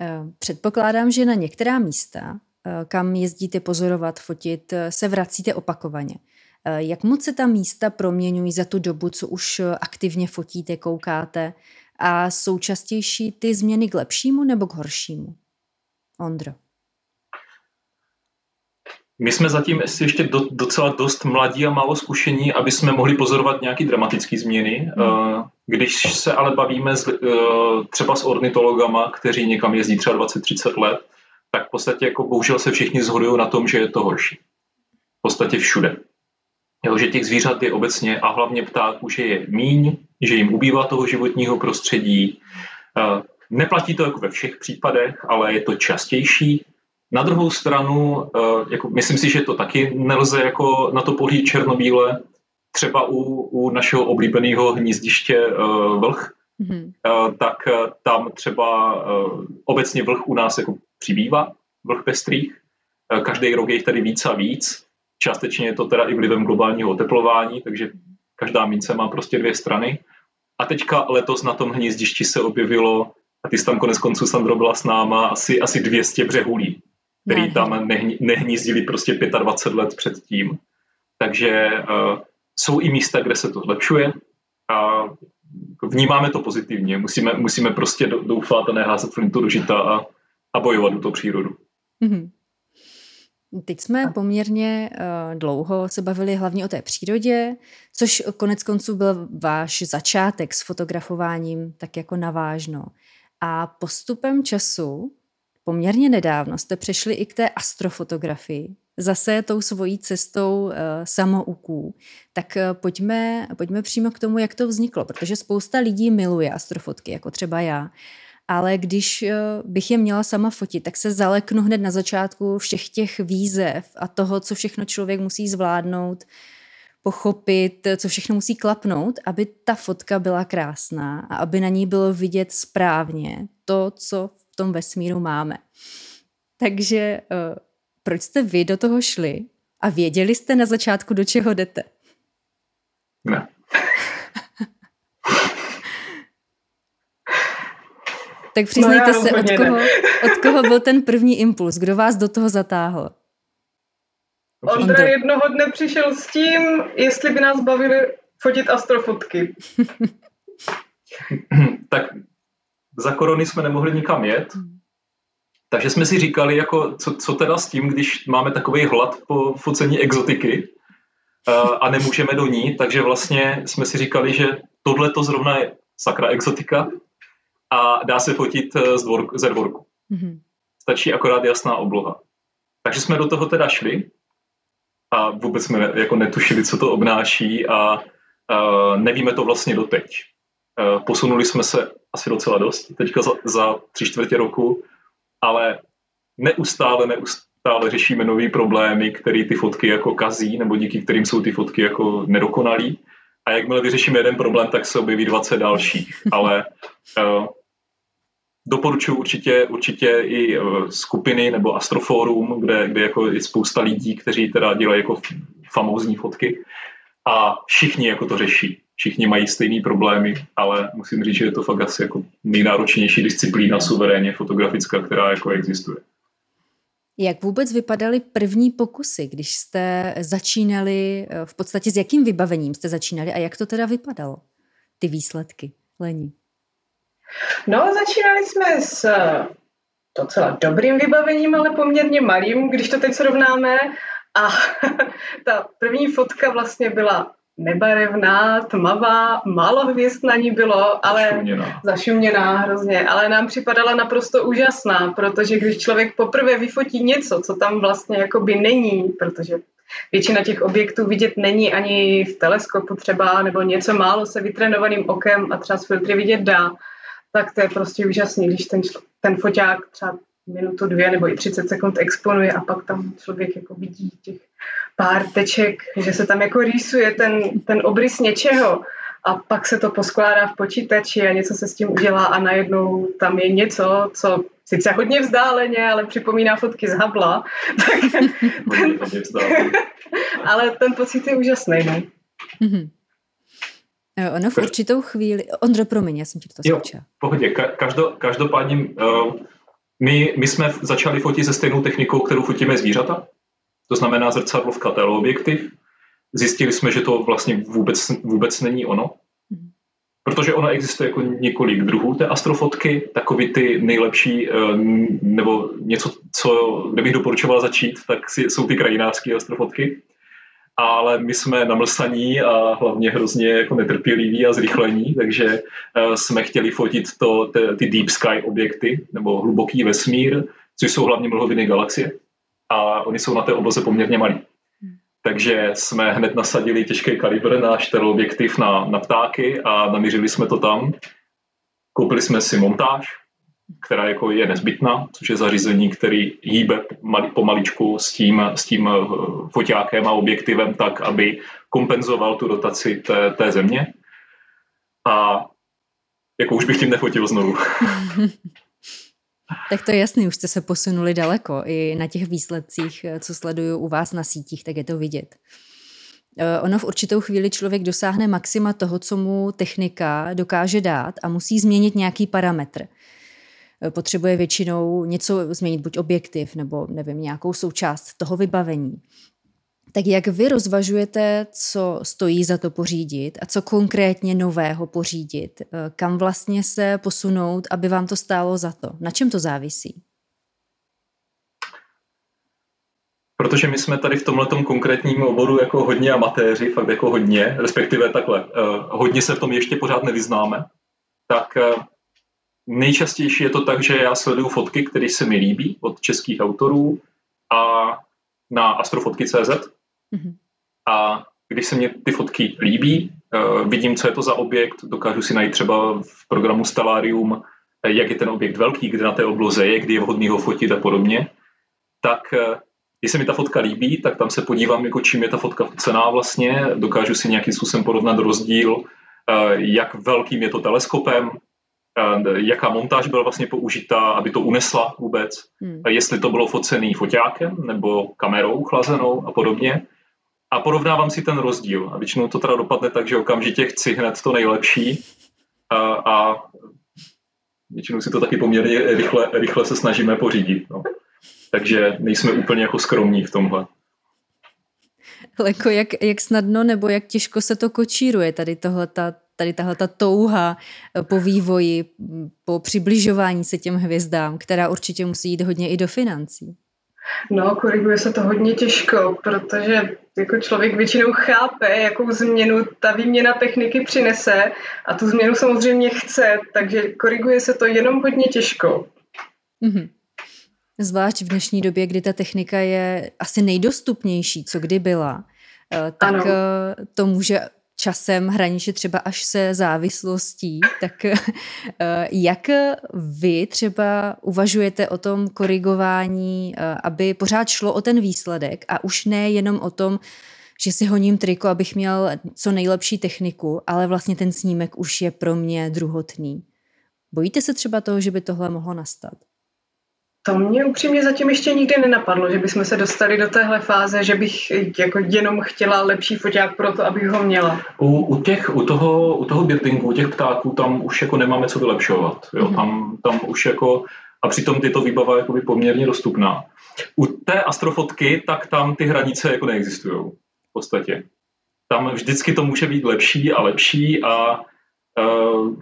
E, předpokládám, že na některá místa, e, kam jezdíte pozorovat, fotit, se vracíte opakovaně. Jak moc se ta místa proměňují za tu dobu, co už aktivně fotíte, koukáte? A jsou častější ty změny k lepšímu nebo k horšímu? Ondro. My jsme zatím ještě do, docela dost mladí a málo zkušení, aby jsme mohli pozorovat nějaké dramatické změny. Hmm. Když se ale bavíme s, eh, třeba s ornitologama, kteří někam jezdí třeba 20-30 let, tak v podstatě jako bohužel se všichni zhodují na tom, že je to horší. V podstatě všude. Jo, že těch zvířat je obecně a hlavně ptáků, že je míň, že jim ubývá toho životního prostředí. Eh, neplatí to jako ve všech případech, ale je to častější na druhou stranu, eh, jako, myslím si, že to taky nelze jako na to pohlíd černobíle. Třeba u, u našeho oblíbeného hnízdiště uh, vlh, mm-hmm. tak tam třeba obecně vlh u nás jako přibývá, vlh pestrých. Každý rok je jich tady víc a víc. Částečně je to teda i vlivem globálního oteplování, takže každá mince má prostě dvě strany. A teďka letos na tom hnízdišti se objevilo, a ty jsi tam konec konců, Sandro, byla s náma, asi, asi 200 břehulí, který tam nehní, nehnízdili prostě 25 let předtím. Takže uh, jsou i místa, kde se to zlepšuje a vnímáme to pozitivně. Musíme, musíme prostě doufat a neházet flintu do žita a, a bojovat do toho přírodu. Mm-hmm. Teď jsme poměrně uh, dlouho se bavili hlavně o té přírodě, což konec konců byl váš začátek s fotografováním tak jako navážno. A postupem času, poměrně nedávno, jste přešli i k té astrofotografii, zase tou svojí cestou uh, samouků. Tak uh, pojďme, pojďme přímo k tomu, jak to vzniklo, protože spousta lidí miluje astrofotky, jako třeba já ale když eh, bych je měla sama fotit, tak se zaleknu hned na začátku všech těch výzev a toho, co všechno člověk musí zvládnout, pochopit, co všechno musí klapnout, aby ta fotka byla krásná a aby na ní bylo vidět správně to, co tom vesmíru máme. Takže eh, proč jste vy do toho šli a věděli jste na začátku, do čeho jdete? Ne. Tak přiznejte no se, od koho, od koho byl ten první impuls? Kdo vás do toho zatáhl? Ondra jednoho dne přišel s tím, jestli by nás bavili fotit astrofotky. tak za korony jsme nemohli nikam jet, takže jsme si říkali, jako, co, co teda s tím, když máme takový hlad po focení exotiky uh, a nemůžeme do ní, takže vlastně jsme si říkali, že tohle to zrovna je sakra exotika, a dá se fotit eh, z dvorku, ze dvorku. Mm-hmm. Stačí akorát jasná obloha. Takže jsme do toho teda šli a vůbec jsme jako netušili, co to obnáší a uh, nevíme to vlastně doteď. Uh, posunuli jsme se asi docela dost, teďka za, za tři čtvrtě roku, ale neustále, neustále řešíme nové problémy, které ty fotky jako kazí, nebo díky kterým jsou ty fotky jako nedokonalý. A jakmile vyřešíme jeden problém, tak se objeví 20 dalších. Ale uh, doporučuji určitě, určitě i e, skupiny nebo Astroforum, kde, kde jako je spousta lidí, kteří teda dělají jako famózní fotky a všichni jako to řeší. Všichni mají stejné problémy, ale musím říct, že je to fakt asi jako nejnáročnější disciplína suverénně fotografická, která jako existuje. Jak vůbec vypadaly první pokusy, když jste začínali, e, v podstatě s jakým vybavením jste začínali a jak to teda vypadalo, ty výsledky, Lení? No, začínali jsme s eh, docela dobrým vybavením, ale poměrně malým, když to teď srovnáme. A ta první fotka vlastně byla nebarevná, tmavá, málo hvězd na ní bylo, ale zašuměná. zašuměná hrozně, ale nám připadala naprosto úžasná, protože když člověk poprvé vyfotí něco, co tam vlastně jakoby není, protože většina těch objektů vidět není ani v teleskopu třeba, nebo něco málo se vytrénovaným okem a třeba z filtry vidět dá, tak to je prostě úžasný, když ten, ten foťák třeba minutu, dvě nebo i 30 sekund exponuje a pak tam člověk jako vidí těch pár teček, že se tam jako rýsuje ten, ten obrys něčeho a pak se to poskládá v počítači a něco se s tím udělá a najednou tam je něco, co sice hodně vzdáleně, ale připomíná fotky z Habla. Tak ten, ale ten pocit je úžasný. Ne? Mm-hmm. Ono v určitou chvíli... Ondro, promiň, já jsem ti to skočila. Jo, pohodě. Každo, každopádně uh, my, my jsme začali fotit se stejnou technikou, kterou fotíme zvířata. To znamená zrcadlovka teleobjektiv. Zjistili jsme, že to vlastně vůbec, vůbec není ono. Hmm. Protože ono existuje jako několik druhů té astrofotky, takový ty nejlepší, uh, nebo něco, co, kde bych doporučoval začít, tak si, jsou ty krajinářské astrofotky ale my jsme namlsaní a hlavně hrozně jako netrpěliví a zrychlení, takže uh, jsme chtěli fotit to, ty deep sky objekty, nebo hluboký vesmír, což jsou hlavně mlhoviny galaxie a oni jsou na té obloze poměrně malí. Takže jsme hned nasadili těžký kalibr náš teleobjektiv na, na ptáky a namířili jsme to tam. Koupili jsme si montáž, která jako je nezbytná, což je zařízení, který hýbe pomaličku s tím, s tím eh, foťákem a objektivem tak, aby kompenzoval tu rotaci té, té země. A jako už bych tím nefotil znovu. tak to je jasný, už jste se posunuli daleko i na těch výsledcích, co sleduju u vás na sítích, tak je to vidět. Eh, ono v určitou chvíli člověk dosáhne maxima toho, co mu technika dokáže dát a musí změnit nějaký parametr. Eh, potřebuje většinou něco změnit, buď objektiv nebo nevím, nějakou součást toho vybavení. Tak jak vy rozvažujete, co stojí za to pořídit a co konkrétně nového pořídit? Eh, kam vlastně se posunout, aby vám to stálo za to? Na čem to závisí? Protože my jsme tady v tomhle konkrétním oboru jako hodně amatéři, fakt jako hodně, respektive takhle, uh, hodně se v tom ještě pořád nevyznáme, tak uh, nejčastější je to tak, že já sleduju fotky, které se mi líbí od českých autorů a na astrofotky.cz mm-hmm. a když se mě ty fotky líbí, uh, vidím, co je to za objekt, dokážu si najít třeba v programu Stellarium, jak je ten objekt velký, kde na té obloze je, kdy je vhodný ho fotit a podobně, tak když se mi ta fotka líbí, tak tam se podívám, jako čím je ta fotka cená vlastně, dokážu si nějakým způsobem porovnat rozdíl, eh, jak velkým je to teleskopem, eh, jaká montáž byla vlastně použitá, aby to unesla vůbec, hmm. jestli to bylo focený foťákem nebo kamerou chlazenou a podobně. A porovnávám si ten rozdíl. A většinou to teda dopadne tak, že okamžitě chci hned to nejlepší a, a většinou si to taky poměrně rychle, rychle se snažíme pořídit. No takže nejsme úplně jako skromní v tomhle. Leko, jak, jak snadno nebo jak těžko se to kočíruje, tady tohleta, tady tahle ta touha eh, po vývoji, po přibližování se těm hvězdám, která určitě musí jít hodně i do financí. No, koriguje se to hodně těžko, protože jako člověk většinou chápe, jakou změnu ta výměna techniky přinese a tu změnu samozřejmě chce, takže koriguje se to jenom hodně těžko. Mm-hmm. Zvlášť v dnešní době, kdy ta technika je asi nejdostupnější, co kdy byla, eh, tak ano. Eh, to může časem hraničit třeba až se závislostí, tak eh, jak vy třeba uvažujete o tom korigování, aby pořád šlo o ten výsledek a už ne jenom o tom, že si honím triko, abych měl co nejlepší techniku, ale vlastně ten snímek už je pro mě druhotný. Bojíte se třeba toho, že by tohle mohlo nastat? To mě upřímně zatím ještě nikdy nenapadlo, že bychom se dostali do téhle fáze, že bych jako jenom chtěla lepší foťák pro to, abych ho měla. U, u, těch, u toho, u toho birdingu, u těch ptáků, tam už jako nemáme co vylepšovat. Jo? Mm-hmm. Tam, tam už jako, a přitom tyto výbava je poměrně dostupná. U té astrofotky, tak tam ty hranice jako neexistují v podstatě. Tam vždycky to může být lepší a lepší a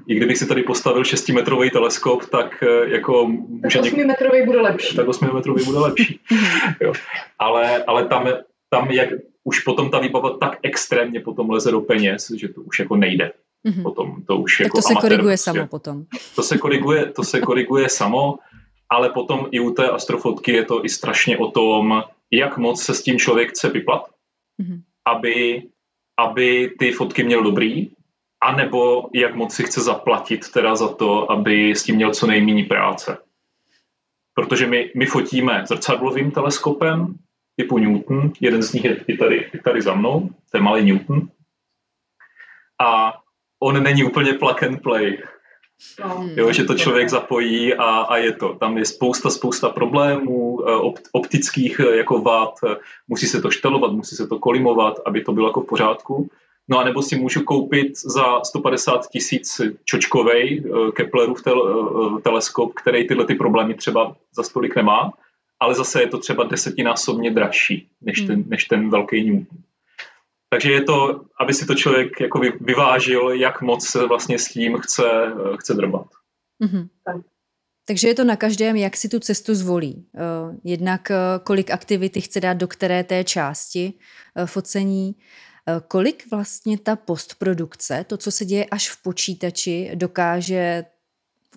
I kdybych si tady postavil 6-metrový teleskop, tak uh, jako... Může tak 8-metrový bude lepší. Tak 8-metrový bude lepší. jo. Ale, ale tam, tam jak už potom ta výbava tak extrémně potom leze do peněz, že to už jako nejde. Mm-hmm. Potom to už tak jako to se amatér, koriguje prostě. samo potom. To se koriguje, to se koriguje samo, ale potom i u té astrofotky je to i strašně o tom, jak moc se s tím člověk chce vyplat, mm-hmm. aby, aby ty fotky měl dobrý, anebo jak moc si chce zaplatit teda za to, aby s tím měl co nejméně práce. Protože my, my fotíme zrcadlovým teleskopem typu Newton, jeden z nich je, je, tady, je tady za mnou, to je malý Newton. A on není úplně plug and play. No, jo, že to člověk zapojí a, a je to. Tam je spousta, spousta problémů eh, optických eh, jako vád, musí se to štelovat, musí se to kolimovat, aby to bylo jako v pořádku. No a nebo si můžu koupit za 150 tisíc čočkovej eh, Keplerův tel, eh, teleskop, který tyhle ty problémy třeba za stolik nemá, ale zase je to třeba desetinásobně dražší než, hmm. ten, než ten velký Newton. Takže je to, aby si to člověk jako vyvážil, jak moc se vlastně s tím chce, eh, chce drbat. Mm-hmm. Takže je to na každém, jak si tu cestu zvolí. Jednak kolik aktivity chce dát do které té části focení, Eh, kolik vlastně ta postprodukce, to, co se děje až v počítači, dokáže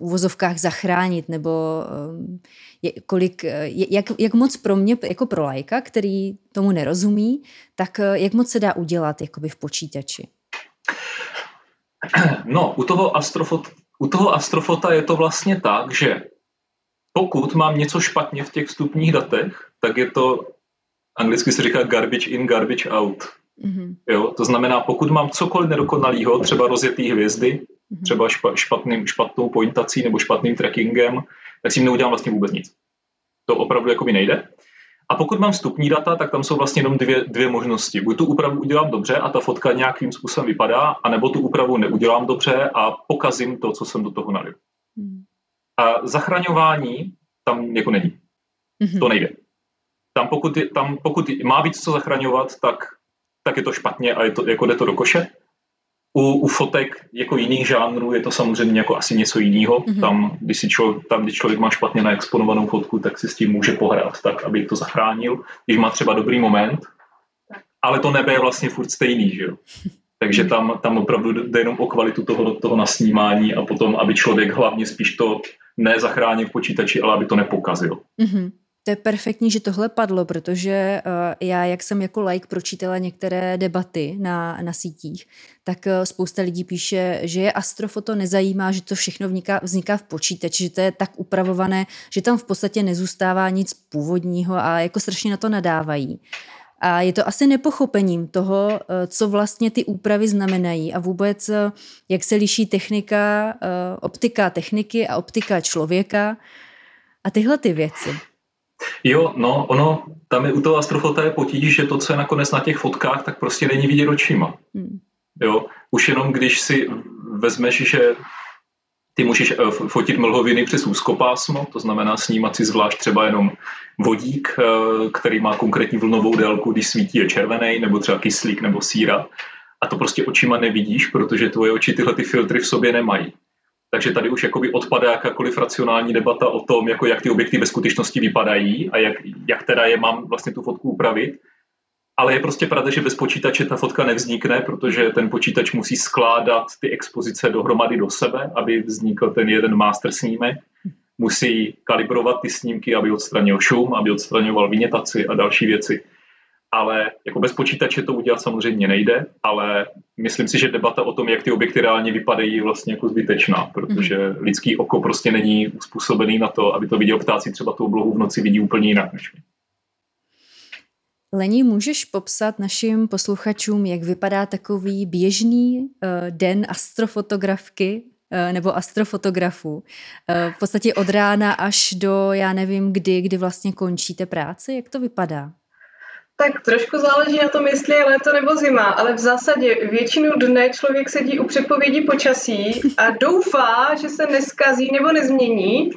v uvozovkách zachránit, nebo eh, je, kolik, eh, jak, jak moc pro mě, jako pro lajka, který tomu nerozumí, tak jak moc se dá udělat jakoby v počítači? No, u toho, astrofot, u toho astrofota je to vlastně tak, že pokud mám něco špatně v těch vstupních datech, tak je to, anglicky se říká garbage in, garbage out. Mm-hmm. Jo, to znamená, pokud mám cokoliv nedokonalého, třeba rozjetý hvězdy, mm-hmm. třeba špatným, špatnou pointací nebo špatným trackingem, tak s tím neudělám vlastně vůbec nic. To opravdu jako by nejde. A pokud mám vstupní data, tak tam jsou vlastně jenom dvě, dvě možnosti. Buď tu úpravu udělám dobře a ta fotka nějakým způsobem vypadá, anebo tu úpravu neudělám dobře a pokazím to, co jsem do toho nalil. Hmm. A zachraňování tam jako není. Mm-hmm. To nejde. Tam pokud, je, tam pokud má být co zachraňovat, tak, tak je to špatně a je to, jako jde to do koše. U, u fotek jako jiných žánrů je to samozřejmě jako asi něco jiného. Mm-hmm. Tam, když si člověk, tam, když člověk má špatně naexponovanou fotku, tak si s tím může pohrát tak, aby to zachránil. Když má třeba dobrý moment, ale to nebe je vlastně furt stejný, že jo. Takže tam, tam opravdu jde jenom o kvalitu toho, toho nasnímání a potom, aby člověk hlavně spíš to nezachránil v počítači, ale aby to nepokazil. Mm-hmm. To je perfektní, že tohle padlo, protože uh, já, jak jsem jako like pročítala některé debaty na, na sítích, tak uh, spousta lidí píše, že je astrofoto nezajímá, že to všechno vzniká, vzniká v počítači, že to je tak upravované, že tam v podstatě nezůstává nic původního a jako strašně na to nadávají. A je to asi nepochopením toho, uh, co vlastně ty úpravy znamenají a vůbec, jak se liší technika, optika techniky a optika člověka a tyhle ty věci. Jo, no, ono, tam je u toho astrofota je potíž, že to, co je nakonec na těch fotkách, tak prostě není vidět očima. Hmm. Jo, už jenom když si vezmeš, že ty můžeš eh, fotit mlhoviny přes úzkopásmo, to znamená snímat si zvlášť třeba jenom vodík, eh, který má konkrétní vlnovou délku, když svítí je červený, nebo třeba kyslík nebo síra. A to prostě očima nevidíš, protože tvoje oči tyhle ty filtry v sobě nemají. Takže tady už jakoby odpadá jakákoliv racionální debata o tom, jako jak ty objekty ve skutečnosti vypadají a jak, jak teda je mám vlastně tu fotku upravit. Ale je prostě pravda, že bez počítače ta fotka nevznikne, protože ten počítač musí skládat ty expozice dohromady do sebe, aby vznikl ten jeden master snímek. Musí kalibrovat ty snímky, aby odstranil šum, aby odstraňoval vynětaci a další věci ale jako bez počítače to udělat samozřejmě nejde, ale myslím si, že debata o tom, jak ty objekty reálně vypadají, je vlastně jako zbytečná, protože mm. lidský oko prostě není uspůsobený na to, aby to viděl ptáci třeba tu oblohu v noci vidí úplně jinak než my. Lení, můžeš popsat našim posluchačům, jak vypadá takový běžný uh, den astrofotografky uh, nebo astrofotografů? Uh, v podstatě od rána až do, já nevím kdy, kdy vlastně končíte práci, jak to vypadá? Tak trošku záleží na tom, jestli je léto nebo zima, ale v zásadě většinu dne člověk sedí u předpovědi počasí a doufá, že se neskazí nebo nezmění,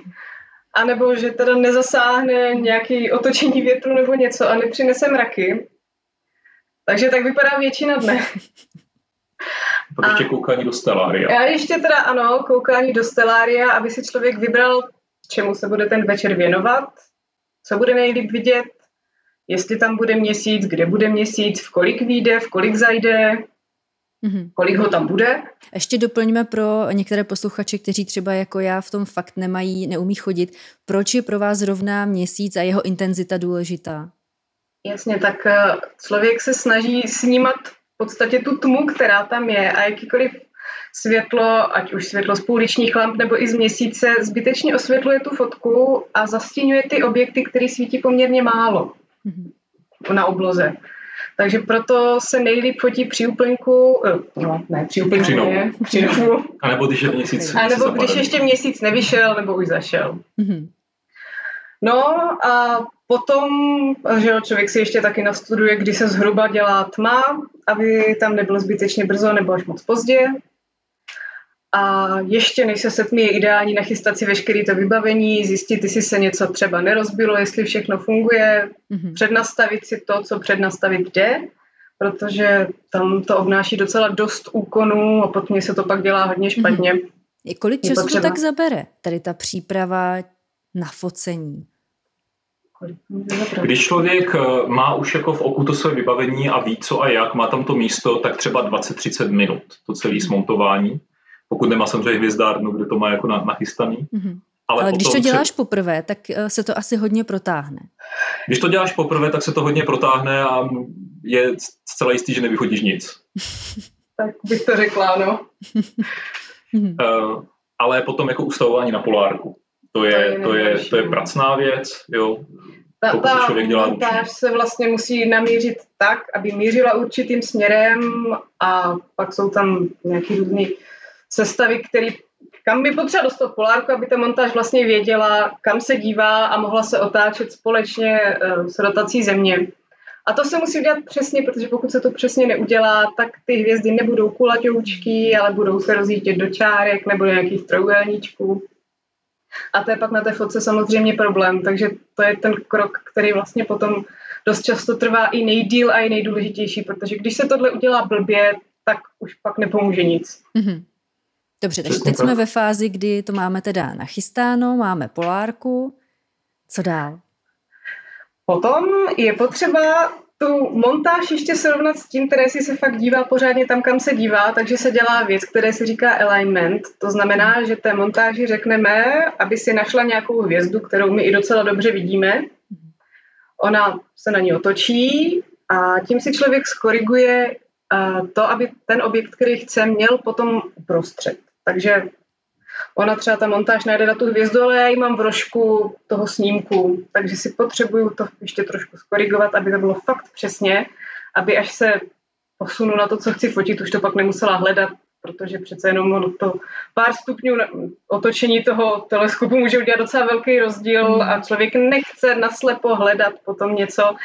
anebo že teda nezasáhne nějaký otočení větru nebo něco a nepřinese mraky. Takže tak vypadá většina dne. Pak ještě koukání do stelária. Já ještě teda ano, koukání do stelária, aby si člověk vybral, čemu se bude ten večer věnovat, co bude nejlíp vidět, jestli tam bude měsíc, kde bude měsíc, v kolik vyjde, v kolik zajde, mm-hmm. kolik ho tam bude. Ještě doplňme pro některé posluchače, kteří třeba jako já v tom fakt nemají, neumí chodit, proč je pro vás zrovna měsíc a jeho intenzita důležitá? Jasně, tak eh, člověk se snaží snímat v podstatě tu tmu, která tam je a jakýkoliv světlo, ať už světlo z pouličních lamp nebo i z měsíce, zbytečně osvětluje tu fotku a zastínuje ty objekty, které svítí poměrně málo. Na obloze. Takže proto se nejlíp fotí při úplňku, eh, no ne, při úplňku při ne, při novu. A nebo když je měsíc A nebo když ještě měsíc nevyšel, nebo už zašel. Mm-hmm. No a potom, že člověk si ještě taky nastuduje, kdy se zhruba dělá tma, aby tam nebylo zbytečně brzo nebo až moc pozdě. A ještě než se setmí, je ideální nachystat si veškeré to vybavení, zjistit, jestli se něco třeba nerozbilo, jestli všechno funguje, mm-hmm. přednastavit si to, co přednastavit jde, protože tam to obnáší docela dost úkonů a potom se to pak dělá hodně mhm. špatně. Mm-hmm. Kolik času to tak zabere, tady ta příprava na focení? Když člověk eh, má už jako v oku to své vybavení a ví co a jak, má tam to místo, tak třeba 20-30 minut to celé smontování pokud nemá samozřejmě hvězdárnu, kde to má jako nachystaný. Mm-hmm. Ale, Ale když to děláš se... poprvé, tak eh, se to asi hodně protáhne. Když to děláš poprvé, tak se to hodně protáhne a je zcela jistý, že nevychodíš nic. tak bych to řekla, no. uh, ale potom jako ustavování na polárku. To je, to je, to je pracná věc, jo. Ta, ta člověk dělá montáž se vlastně musí namířit tak, aby mířila určitým směrem a pak jsou tam nějaký různý sestavy, který, kam by potřeba dostat polárku, aby ta montáž vlastně věděla, kam se dívá a mohla se otáčet společně uh, s rotací země. A to se musí udělat přesně, protože pokud se to přesně neudělá, tak ty hvězdy nebudou kulatoučky, ale budou se rozjíždět do čárek nebo do nějakých trojuhelníčků. A to je pak na té fotce samozřejmě problém, takže to je ten krok, který vlastně potom dost často trvá i nejdíl a i nejdůležitější, protože když se tohle udělá blbě, tak už pak nepomůže nic. Mm-hmm. Dobře, takže teď jsme ve fázi, kdy to máme teda nachystáno, máme polárku. Co dál? Potom je potřeba tu montáž ještě srovnat s tím, který si se fakt dívá pořádně tam, kam se dívá, takže se dělá věc, které se říká alignment. To znamená, že té montáži řekneme, aby si našla nějakou hvězdu, kterou my i docela dobře vidíme. Ona se na ní otočí a tím si člověk skoriguje to, aby ten objekt, který chce, měl potom uprostřed. Takže Ona třeba ta montáž najde na tu hvězdu, ale já ji mám v rožku toho snímku, takže si potřebuju to ještě trošku skorigovat, aby to bylo fakt přesně, aby až se posunu na to, co chci fotit, už to pak nemusela hledat, protože přece jenom to pár stupňů otočení toho teleskopu může udělat docela velký rozdíl hmm. a člověk nechce naslepo hledat potom něco,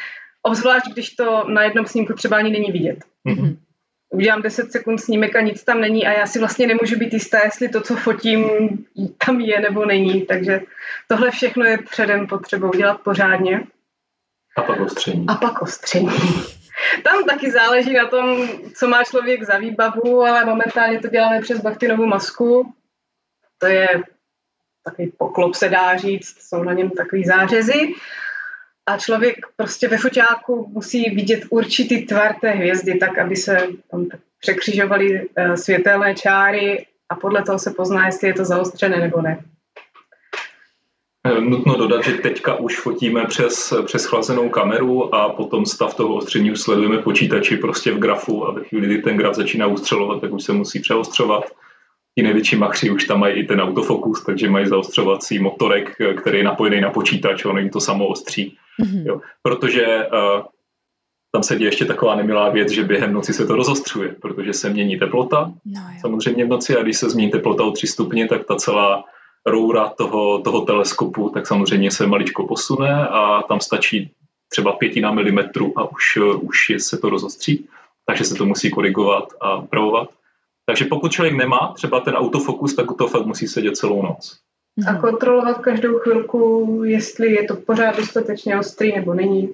obzvlášť když to na jednom snímku třeba ani není vidět. Mm-hmm udělám 10 sekund snímek a nic tam není a já si vlastně nemůžu být jistá, jestli to, co fotím, tam je nebo není. Takže tohle všechno je předem potřeba udělat pořádně. A pak ostření. A pak ostření. Tam taky záleží na tom, co má člověk za výbavu, ale momentálně to děláme přes baktinovu masku. To je takový poklop, se dá říct, jsou na něm takový zářezy a člověk prostě ve foťáku musí vidět určitý tvar té hvězdy, tak aby se tam překřižovaly eh, světelné čáry a podle toho se pozná, jestli je to zaostřené nebo ne. Eh, nutno dodat, že teďka už fotíme přes, přes chlazenou kameru a potom stav toho ostření sledujeme počítači prostě v grafu a ve chvíli, kdy ten graf začíná ustřelovat, tak už se musí přeostřovat. Ti největší machři už tam mají i ten autofokus, takže mají zaostřovací motorek, který je napojený na počítač, ono jim to samo ostří. Mm-hmm. Jo, protože uh, tam se děje ještě taková nemilá věc, že během noci se to rozostřuje, protože se mění teplota. No, samozřejmě v noci a když se změní teplota o 3 stupně, tak ta celá roura toho, toho teleskopu tak samozřejmě se maličko posune a tam stačí třeba pětina milimetru a už, už se to rozostří, takže se to musí korigovat a upravovat. Takže pokud člověk nemá třeba ten autofokus, tak to fakt musí sedět celou noc a kontrolovat každou chvilku, jestli je to pořád dostatečně ostrý nebo není.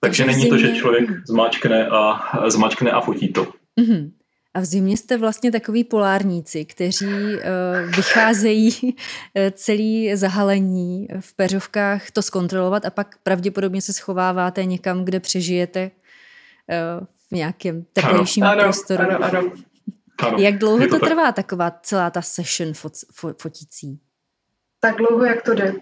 Takže není to, že člověk zmáčkne a, zmáčkne a fotí to. Mm-hmm. A v zimě jste vlastně takový polárníci, kteří uh, vycházejí uh, celý zahalení v peřovkách to zkontrolovat a pak pravděpodobně se schováváte někam, kde přežijete uh, v nějakém teplejším ano, prostoru. Ano, ano. Ano, jak dlouho to, to tak. trvá taková celá ta session fot, fot, fotící? Tak dlouho, jak to jde.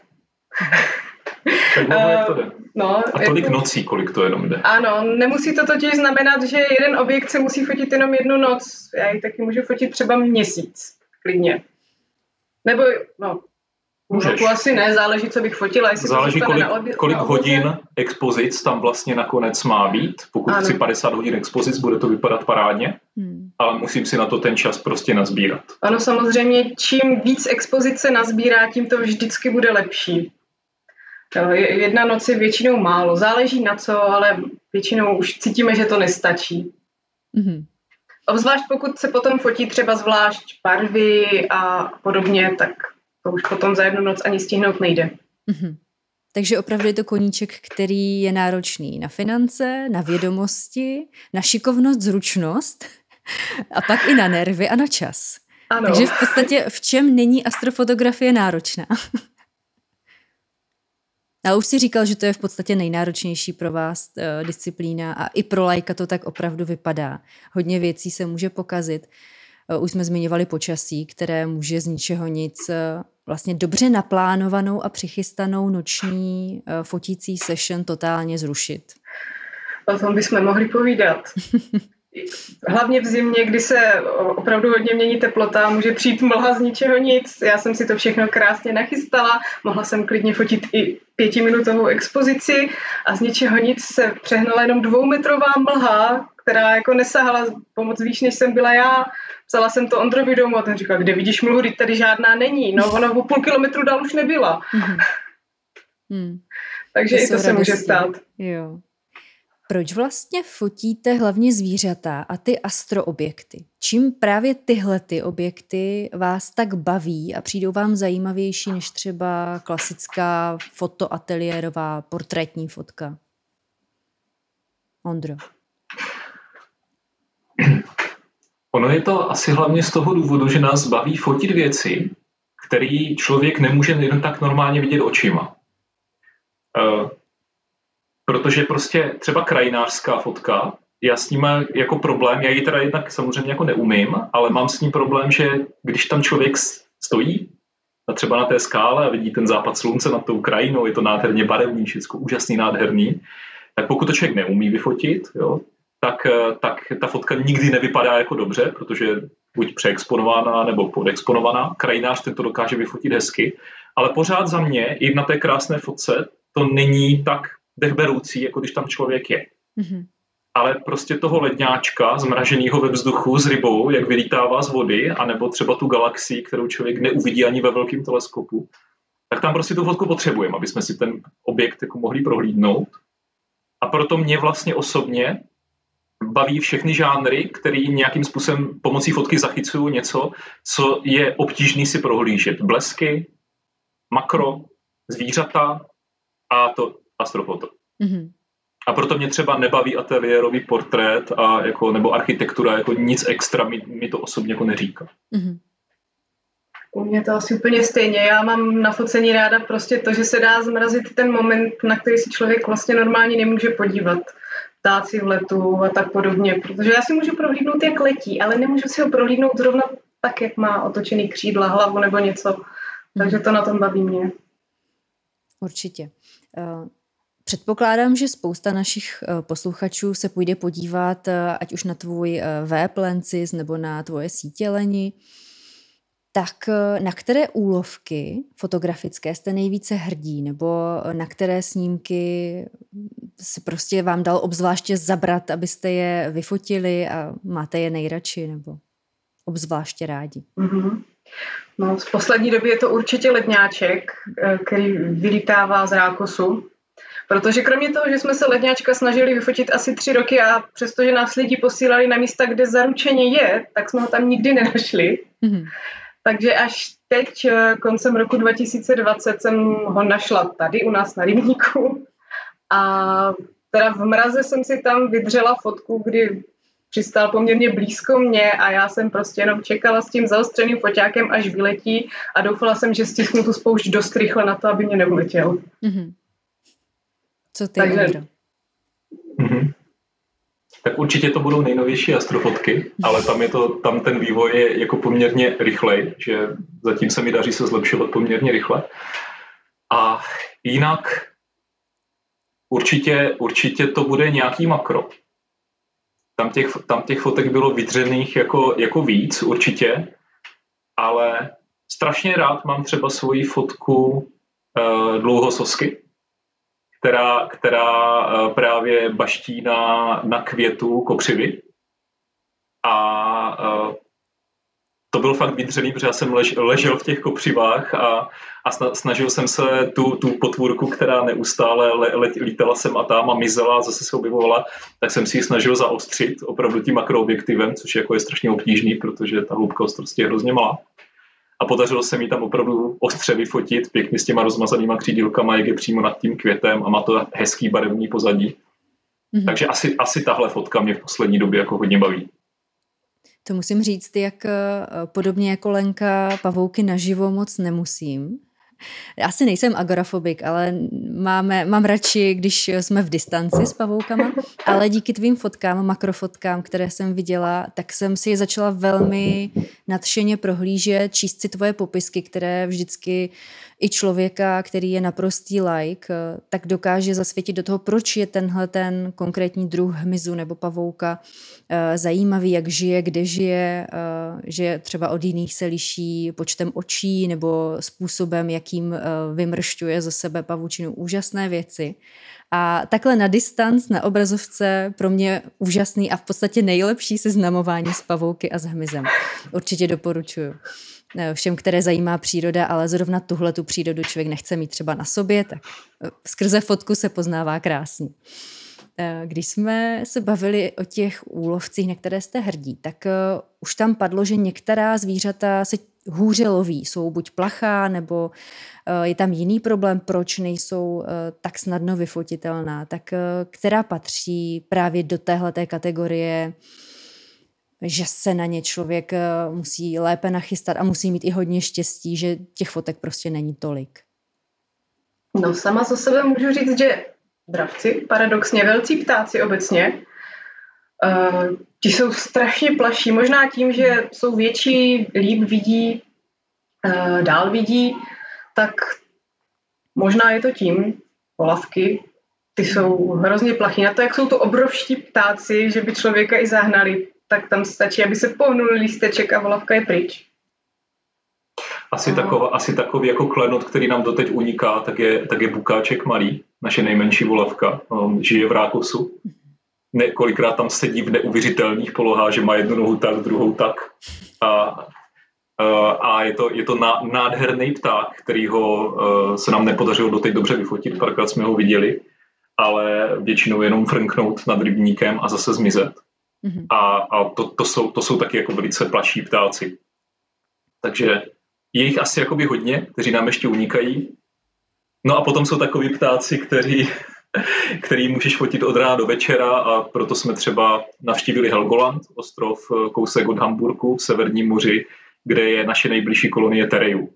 tak dlouho, jak to jde. No, a tolik jako... nocí, kolik to jenom jde. Ano, nemusí to totiž znamenat, že jeden objekt se musí fotit jenom jednu noc. Já ji taky můžu fotit třeba měsíc, klidně. Nebo, no, Můžeš. Roku asi ne, záleží, co bych fotila. Jestli záleží, kolik, na obě, kolik na hodin expozic tam vlastně nakonec má být. Pokud ano. chci 50 hodin expozic, bude to vypadat parádně, hmm. ale musím si na to ten čas prostě nazbírat. Ano, samozřejmě, čím víc expozice nazbírá, tím to vždycky bude lepší. Jedna noc je většinou málo, záleží na co, ale většinou už cítíme, že to nestačí. hmm Obzvlášť pokud se potom fotí třeba zvlášť barvy a podobně, tak to už potom za jednu noc ani stihnout nejde. Mm-hmm. Takže opravdu je to koníček, který je náročný na finance, na vědomosti, na šikovnost, zručnost a pak i na nervy a na čas. Ano. Takže v podstatě v čem není astrofotografie náročná? Ale už si říkal, že to je v podstatě nejnáročnější pro vás uh, disciplína a i pro lajka to tak opravdu vypadá. Hodně věcí se může pokazit. Uh, už jsme zmiňovali počasí, které může z ničeho nic uh, vlastně dobře naplánovanou a přichystanou noční uh, fotící session totálně zrušit. O tom bychom mohli povídat. hlavně v zimě, kdy se opravdu hodně mění teplota, může přijít mlha z ničeho nic. Já jsem si to všechno krásně nachystala, mohla jsem klidně fotit i pětiminutovou expozici a z ničeho nic se přehnala jenom dvoumetrová mlha, která jako nesahala pomoc výš, než jsem byla já. Psala jsem to Ondrovi domů a ten říkal, kde vidíš mlhu, tady žádná není. No, ona o půl kilometru dál už nebyla. Mm-hmm. Hmm. Takže to i to se může stát. Jo. Proč vlastně fotíte hlavně zvířata a ty astroobjekty? Čím právě tyhle ty objekty vás tak baví a přijdou vám zajímavější než třeba klasická fotoateliérová portrétní fotka? Ondro. Ono je to asi hlavně z toho důvodu, že nás baví fotit věci, které člověk nemůže jen tak normálně vidět očima. Protože prostě třeba krajinářská fotka, já s ním jako problém, já ji teda jednak samozřejmě jako neumím, ale mám s ním problém, že když tam člověk stojí, a třeba na té skále a vidí ten západ slunce nad tou krajinou, je to nádherně barevný, všechno úžasný, nádherný, tak pokud to člověk neumí vyfotit, jo, tak, eh, tak ta fotka nikdy nevypadá jako dobře, protože buď přeexponovaná nebo podexponovaná. Krajinář ten to dokáže vyfotit hezky, ale pořád za mě i na té krásné fotce to není tak dechberoucí, jako když tam člověk je. Mm-hmm. Ale prostě toho ledňáčka zmraženého ve vzduchu s rybou, jak vylítává z vody, anebo třeba tu galaxii, kterou člověk neuvidí ani ve velkém teleskopu, tak tam prostě tu fotku potřebujeme, aby jsme si ten objekt jako mohli prohlídnout. A proto mě vlastně osobně baví všechny žánry, který nějakým způsobem pomocí fotky zachycují něco, co je obtížný si prohlížet. Blesky, makro, zvířata a to astrofoto. Mm-hmm. A proto mě třeba nebaví ateliérový portrét a jako, nebo architektura, jako nic extra mi, mi to osobně jako neříká. Mm-hmm. U mě to asi úplně stejně. Já mám na focení ráda prostě to, že se dá zmrazit ten moment, na který si člověk vlastně normálně nemůže podívat. Ptáci v letu a tak podobně. Protože já si můžu prohlídnout, jak letí, ale nemůžu si ho prohlídnout zrovna tak, jak má otočený křídla, hlavu nebo něco. Takže to na tom baví mě. Určitě. Předpokládám, že spousta našich eh, posluchačů se půjde podívat eh, ať už na tvůj eh, web Lensis nebo na tvoje sítě Leni. Tak na které úlovky fotografické jste nejvíce hrdí, nebo na které snímky si prostě vám dal obzvláště zabrat, abyste je vyfotili a máte je nejradši, nebo obzvláště rádi? Mm-hmm. No, v poslední době je to určitě ledňáček, který vylítává z rákosu Protože kromě toho, že jsme se ledňáčka snažili vyfotit asi tři roky a přestože nás lidi posílali na místa, kde zaručeně je, tak jsme ho tam nikdy nenašli. Mm-hmm. Takže až teď, eh, koncem roku 2020, jsem ho našla tady u nás na rybníku. A teda v mraze jsem si tam vydřela fotku, kdy přistál poměrně blízko mě a já jsem prostě jenom čekala s tím zaostřeným foťákem, až vyletí a doufala jsem, že stisknu tu spoušť dost rychle na to, aby mě neuletěl. Mm-hmm. Co ty, Takže, mm-hmm. Tak určitě to budou nejnovější astrofotky, ale tam, je to, tam ten vývoj je jako poměrně rychlej, že zatím se mi daří se zlepšovat poměrně rychle. A jinak určitě, určitě to bude nějaký makro. Tam těch, tam těch fotek bylo vydřených jako, jako víc určitě, ale strašně rád mám třeba svoji fotku uh, dlouhososky, která, která eh, právě baští na, na květu kopřivy. A eh, to byl fakt vydřený, protože já jsem lež, ležel v těch kopřivách a, a snažil jsem se tu, tu potvůrku, která neustále le, le, lítala sem a tam a mizela a zase se objevovala, tak jsem si ji snažil zaostřit opravdu tím makroobjektivem, což jako je strašně obtížný, protože ta hloubka ostrosti je hrozně malá a podařilo se mi tam opravdu ostře vyfotit pěkně s těma rozmazanýma křídílkama, jak je přímo nad tím květem a má to hezký barevný pozadí. Mm-hmm. Takže asi, asi tahle fotka mě v poslední době jako hodně baví. To musím říct, jak eh, podobně jako Lenka pavouky naživo moc nemusím. Asi nejsem agorafobik, ale máme, mám radši, když jsme v distanci s pavoukama, ale díky tvým fotkám, makrofotkám, které jsem viděla, tak jsem si je začala velmi nadšeně prohlížet, číst si tvoje popisky, které vždycky i člověka, který je naprostý like, tak dokáže zasvětit do toho, proč je tenhle ten konkrétní druh hmyzu nebo pavouka eh, zajímavý, jak žije, kde žije, eh, že třeba od jiných se liší počtem očí nebo způsobem, jakým eh, vymršťuje ze sebe pavučinu. Úžasné věci. A takhle na distanc, na obrazovce pro mě úžasný a v podstatě nejlepší seznamování s pavouky a s hmyzem. Určitě doporučuju všem, které zajímá příroda, ale zrovna tuhle tu přírodu člověk nechce mít třeba na sobě, tak eh, skrze fotku se poznává krásně. Eh, když jsme se bavili o těch úlovcích, na které jste hrdí, tak eh, už tam padlo, že některá zvířata se hůře loví, jsou buď plachá, nebo je tam jiný problém, proč nejsou tak snadno vyfotitelná. Tak která patří právě do téhle kategorie že se na ně člověk eh, musí lépe nachystat a musí mít i hodně štěstí, že těch fotek prostě není tolik. No sama za sebe můžu říct, že dravci, paradoxně velcí ptáci obecně, uh, ti jsou strašně plaší. Možná tím, že jsou větší, líp vidí, uh, dál vidí, tak možná je to tím, polavky, ty jsou hrozně plachý. Na to, jak jsou to obrovští ptáci, že by člověka i zahnali, tak tam stačí, aby se pohnul lísteček a volavka je pryč. Asi, taková, asi takový jako klenot, který nám doteď uniká, tak je, tak je bukáček malý, naše nejmenší volavka. On žije v Rákosu. Ne, kolikrát tam sedí v neuvěřitelných polohách, že má jednu nohu tak, druhou tak. A, a je to, je to nádherný pták, který ho se nám nepodařilo doteď dobře vyfotit, párkrát jsme ho viděli, ale většinou jenom frnknout nad rybníkem a zase zmizet. Mm-hmm. A, a to, to, jsou, to jsou taky jako velice plaší ptáci. Takže je jich asi jakoby hodně, kteří nám ještě unikají. No a potom jsou takový ptáci, kteří, který můžeš fotit od rána do večera a proto jsme třeba navštívili Helgoland, ostrov eh, kousek od Hamburku v Severním moři, kde je naše nejbližší kolonie Tereju.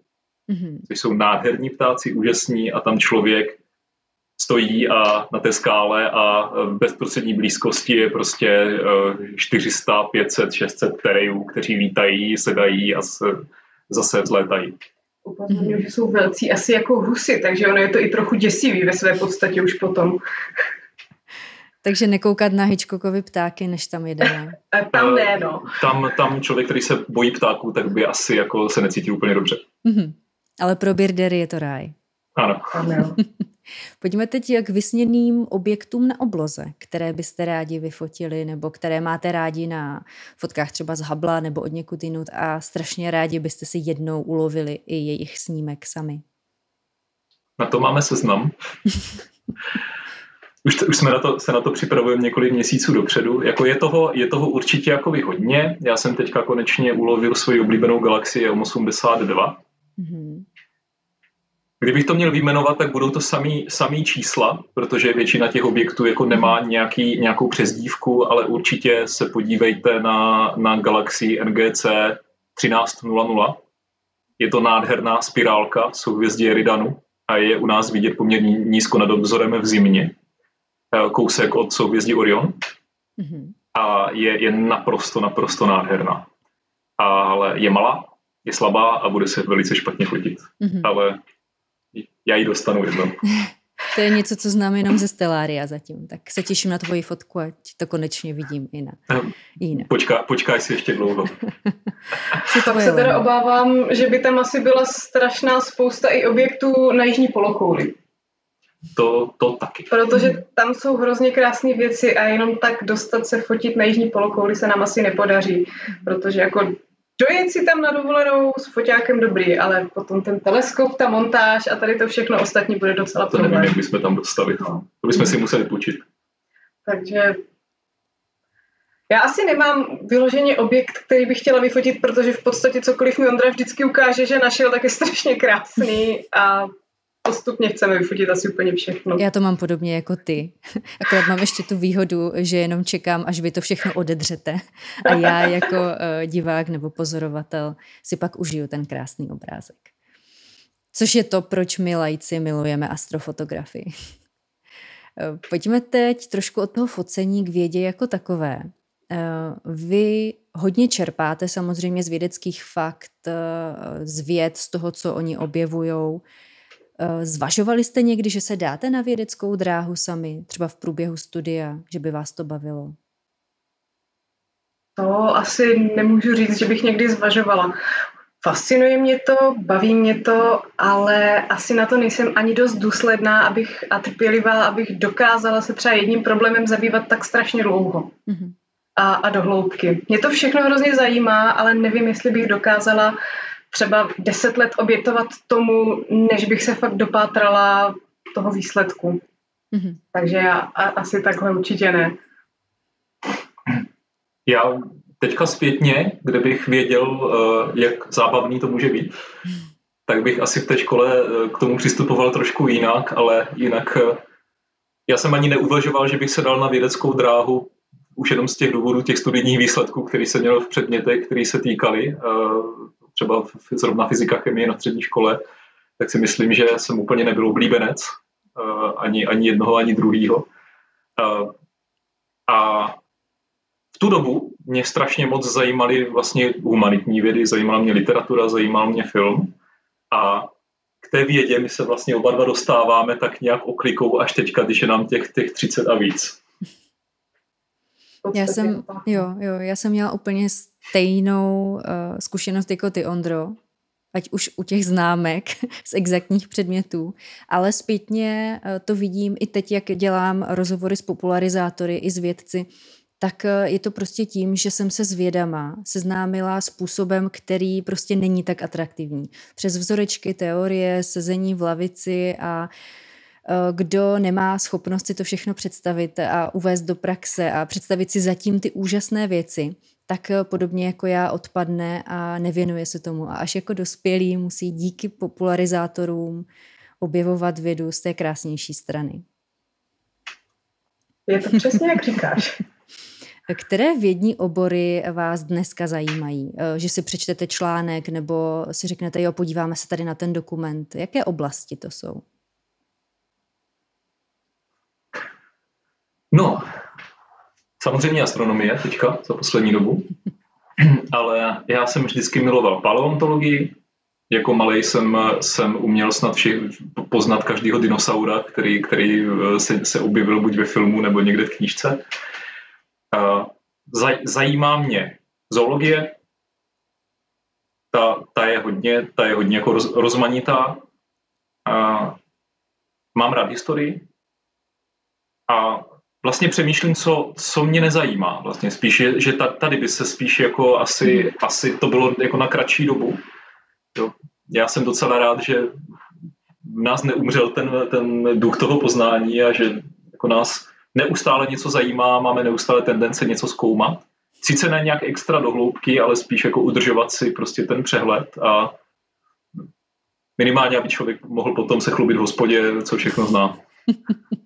Mm-hmm. Což jsou nádherní ptáci, úžasní a tam člověk stojí a na té skále a v bezprostřední blízkosti je prostě 400, 500, 600 terejů, kteří lítají, sedají a se, zase vzlétají. Upozorňuji, že jsou velcí asi jako husy, takže ono je to i trochu děsivý ve své podstatě už potom. Takže nekoukat na Hitchcockovi ptáky, než tam jedeme. tam ne, no. Tam, tam člověk, který se bojí ptáků, tak by asi jako se necítí úplně dobře. Mm-hmm. Ale pro birdery je to ráj. Ano. ano. Pojďme teď k vysněným objektům na obloze, které byste rádi vyfotili nebo které máte rádi na fotkách třeba z Habla nebo od někud jinut a strašně rádi byste si jednou ulovili i jejich snímek sami. Na to máme seznam. už, už jsme na to, se na to připravujeme několik měsíců dopředu. Jako je, toho, je toho určitě jako hodně. Já jsem teďka konečně ulovil svoji oblíbenou galaxii M82. Mm-hmm. Kdybych to měl vyjmenovat, tak budou to samý, samý čísla, protože většina těch objektů jako nemá nějaký, nějakou přezdívku, ale určitě se podívejte na, na galaxii NGC 1300. Je to nádherná spirálka souhvězdí Eridanu a je u nás vidět poměrně nízko nad obzorem v zimě. Eh, kousek od souhvězdí Orion. Mm-hmm. A je, je naprosto, naprosto nádherná. Ale je malá, je slabá a bude se velice špatně fotit. Mm-hmm. Ale já ji dostanu jednou. to je něco, co znám jenom ze Stellaria zatím, tak se těším na tvoji fotku, ať to konečně vidím i na jinak. Počká, počkaj si ještě dlouho. tak se teda obávám, že by tam asi byla strašná spousta i objektů na jižní polokouli. To, to taky. Protože tam jsou hrozně krásné věci a jenom tak dostat se fotit na jižní polokouli se nám asi nepodaří, protože jako dojet si tam na dovolenou s foťákem dobrý, ale potom ten teleskop, ta montáž a tady to všechno ostatní bude docela To nevím, jak bychom tam dostali. No. To bychom si museli půjčit. Takže já asi nemám vyloženě objekt, který bych chtěla vyfotit, protože v podstatě cokoliv mi Ondra vždycky ukáže, že našel, tak je strašně krásný a postupně chceme vyfotit asi úplně všechno. Já to mám podobně jako ty. Akorát mám ještě tu výhodu, že jenom čekám, až vy to všechno odedřete. A já jako uh, divák nebo pozorovatel si pak užiju ten krásný obrázek. Což je to, proč my lajci milujeme astrofotografii. Eh, pojďme teď trošku od toho focení k vědě jako takové. Eh, vy hodně čerpáte samozřejmě z vědeckých fakt, eh, z věd, z toho, co oni objevují. Eh, zvažovali jste někdy, že se dáte na vědeckou dráhu sami, třeba v průběhu studia, že by vás to bavilo? To asi nemůžu říct, že bych někdy zvažovala. Fascinuje mě to, baví mě to, ale asi na to nejsem ani dost důsledná abych, a trpělivá, abych dokázala se třeba jedním problémem zabývat tak strašně dlouho mm-hmm. a, a dohloubky. Mě to všechno hrozně zajímá, ale nevím, jestli bych dokázala třeba deset let obětovat tomu, než bych se fakt dopátrala toho výsledku. Mm-hmm. Takže já a, asi takhle určitě ne. Já teďka zpětně, kde bych věděl, eh, jak zábavný to může být, tak bych asi v té škole eh, k tomu přistupoval trošku jinak, ale jinak eh, já jsem ani neuvažoval, že bych se dal na vědeckou dráhu už jenom z těch důvodů těch studijních výsledků, který jsem měl v předmětech, které se týkaly, třeba zrovna fyzika, chemie na střední škole, tak si myslím, že jsem úplně nebyl oblíbenec ani, ani jednoho, ani druhého. A v tu dobu mě strašně moc zajímaly vlastně humanitní vědy, zajímala mě literatura, zajímal mě film a k té vědě my se vlastně oba dva dostáváme tak nějak oklikou až teďka, když je nám těch, těch 30 a víc. Já jsem, jo, jo, já jsem měla úplně stejnou uh, zkušenost jako ty, Ondro, ať už u těch známek z exaktních předmětů, ale zpětně uh, to vidím i teď, jak dělám rozhovory s popularizátory i s vědci, tak eh, je to prostě tím, že jsem se s vědama seznámila způsobem, který prostě není tak atraktivní. Přes vzorečky, teorie, sezení v lavici a kdo nemá schopnost si to všechno představit a uvést do praxe a představit si zatím ty úžasné věci, tak eh, podobně jako já odpadne a nevěnuje se tomu. A až jako dospělý musí díky popularizátorům objevovat vědu z té krásnější strany. Je to přesně, jak říkáš. Které vědní obory vás dneska zajímají? Eh, že si přečtete článek nebo si řeknete, jo, podíváme se tady na ten dokument. Jaké oblasti to jsou? No, samozřejmě astronomie teďka za poslední dobu, ale já jsem vždycky miloval paleontologii. Jako malý jsem, jsem uměl snad vši, poznat každého dinosaura, který, který eh, se, se objevil buď ve filmu nebo někde v knížce. Zajímá mě zoologie, ta, ta, je hodně, ta je hodně jako roz, rozmanitá. Mám rád historii a vlastně přemýšlím, co, co mě nezajímá. Vlastně spíš, je, že tady by se spíš jako asi, mm. asi to bylo jako na kratší dobu. Jo. Já jsem docela rád, že v nás neumřel ten, ten duch toho poznání a že jako nás neustále něco zajímá, máme neustále tendence něco zkoumat. Sice ne nějak extra dohloubky, ale spíš jako udržovat si prostě ten přehled a minimálně, aby člověk mohl potom se chlubit v hospodě, co všechno zná.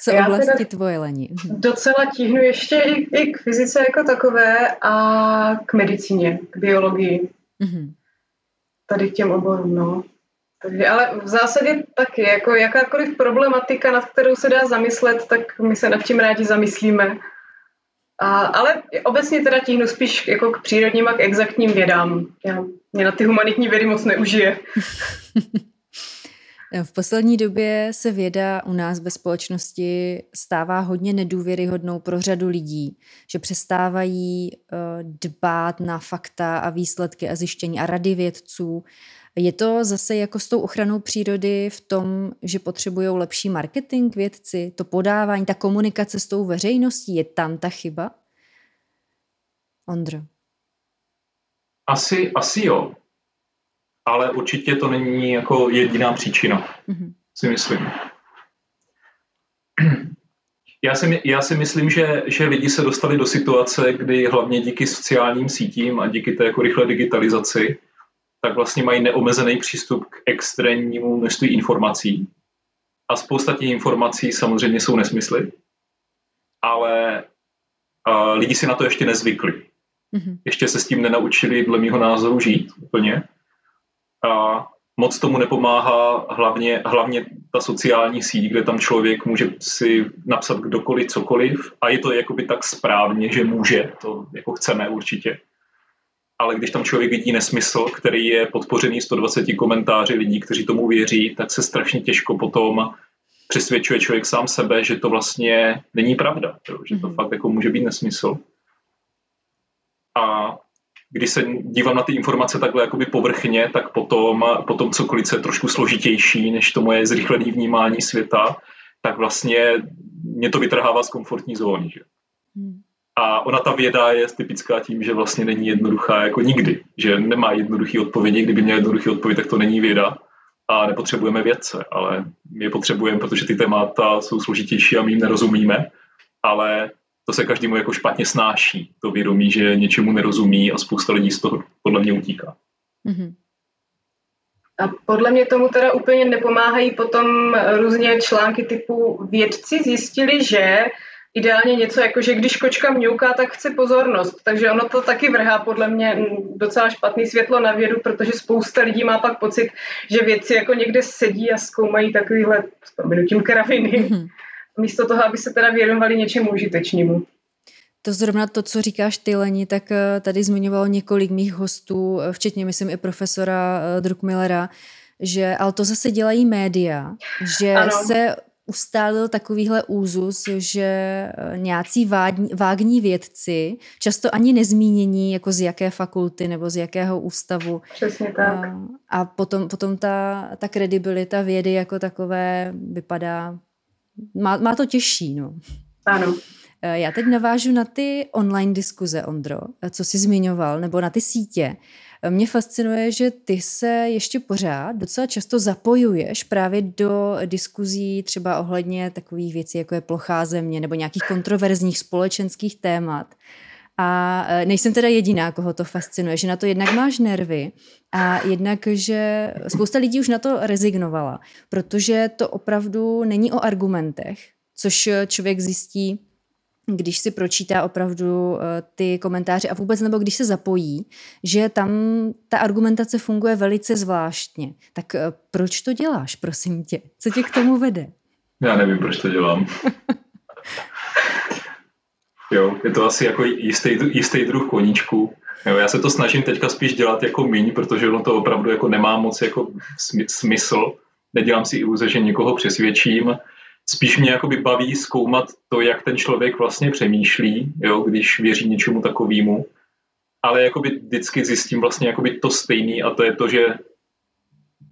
co Já oblasti tvoje, Leni? Docela tíhnu ještě i, i k fyzice jako takové a k medicíně, k biologii. Mm-hmm. Tady k těm oborům, no. Takže, ale v zásadě taky, jako jakákoliv problematika, nad kterou se dá zamyslet, tak my se nad tím rádi zamyslíme. A, ale obecně teda tíhnu spíš jako k přírodním a k exaktním vědám. Já, mě na ty humanitní vědy moc neužije. V poslední době se věda u nás ve společnosti stává hodně nedůvěryhodnou pro řadu lidí, že přestávají uh, dbát na fakta a výsledky a zjištění a rady vědců je to zase jako s tou ochranou přírody v tom, že potřebují lepší marketing vědci, to podávání, ta komunikace s tou veřejností, je tam ta chyba? Ondro. Asi, asi jo, ale určitě to není jako jediná příčina, mm-hmm. si myslím. Já si, já si myslím, že, že lidi se dostali do situace, kdy hlavně díky sociálním sítím a díky té jako rychlé digitalizaci tak vlastně mají neomezený přístup k extrémnímu množství informací. A spousta těch informací samozřejmě jsou nesmysly, ale a lidi si na to ještě nezvykli. Mm-hmm. Ještě se s tím nenaučili, dle mého názoru, žít úplně. A moc tomu nepomáhá hlavně, hlavně ta sociální síť, kde tam člověk může si napsat kdokoliv, cokoliv a je to jakoby tak správně, že může, to jako chceme určitě. Ale když tam člověk vidí nesmysl, který je podpořený 120 komentáři lidí, kteří tomu věří, tak se strašně těžko potom přesvědčuje člověk sám sebe, že to vlastně není pravda, že to mm-hmm. fakt jako může být nesmysl. A když se dívám na ty informace takhle jakoby povrchně, tak potom, potom cokoliv je trošku složitější než to moje zrychlené vnímání světa, tak vlastně mě to vytrhává z komfortní zóny. Že? Hmm. A ona ta věda je typická tím, že vlastně není jednoduchá jako nikdy, že nemá jednoduchý odpovědi, kdyby měla jednoduchý odpověď, tak to není věda a nepotřebujeme vědce, ale my je potřebujeme, protože ty témata jsou složitější a my jim nerozumíme, ale to se každému jako špatně snáší, to vědomí, že něčemu nerozumí a spousta lidí z toho podle mě utíká. Mm-hmm. A podle mě tomu teda úplně nepomáhají potom různě články typu vědci zjistili, že ideálně něco jako, že když kočka mňouká, tak chce pozornost. Takže ono to taky vrhá podle mě docela špatný světlo na vědu, protože spousta lidí má pak pocit, že věci jako někde sedí a zkoumají takovýhle s proměnutím kraviny. Mm-hmm místo toho, aby se teda věnovali něčemu užitečnému. To zrovna to, co říkáš ty, Leni, tak eh, tady zmiňovalo několik mých hostů, eh, včetně, myslím, i profesora eh, Druckmillera, že, ale to zase dělají média, že ano. se ustálil takovýhle úzus, že nějací vágní, vágní vědci, často ani nezmínění, jako z jaké fakulty nebo z jakého ústavu. Přesně tak. A, a potom, potom ta, ta kredibilita vědy jako takové vypadá má, má to těžší, no. Ano. Eh, já teď navážu na ty online diskuze, Ondro, eh, co jsi zmiňoval, nebo na ty sítě. Eh, mě fascinuje, že ty se ještě pořád docela často zapojuješ právě do diskuzí třeba ohledně takových věcí, jako je plochá země nebo nějakých kontroverzních společenských témat. A nejsem teda jediná, koho to fascinuje, že na to jednak máš nervy a jednak, že spousta lidí už na to rezignovala, protože to opravdu není o argumentech, což člověk zjistí, když si pročítá opravdu ty komentáře a vůbec nebo když se zapojí, že tam ta argumentace funguje velice zvláštně. Tak proč to děláš, prosím tě? Co tě k tomu vede? Já nevím, proč to dělám. Jo, je to asi jako jistý, jistý druh koníčku. Jo, já se to snažím teďka spíš dělat jako míň, protože ono to opravdu jako nemá moc jako smysl. Nedělám si iluze, že někoho přesvědčím. Spíš mě jakoby baví zkoumat to, jak ten člověk vlastně přemýšlí, jo, když věří něčemu takovému. Ale jakoby vždycky zjistím vlastně jakoby to stejný a to je to, že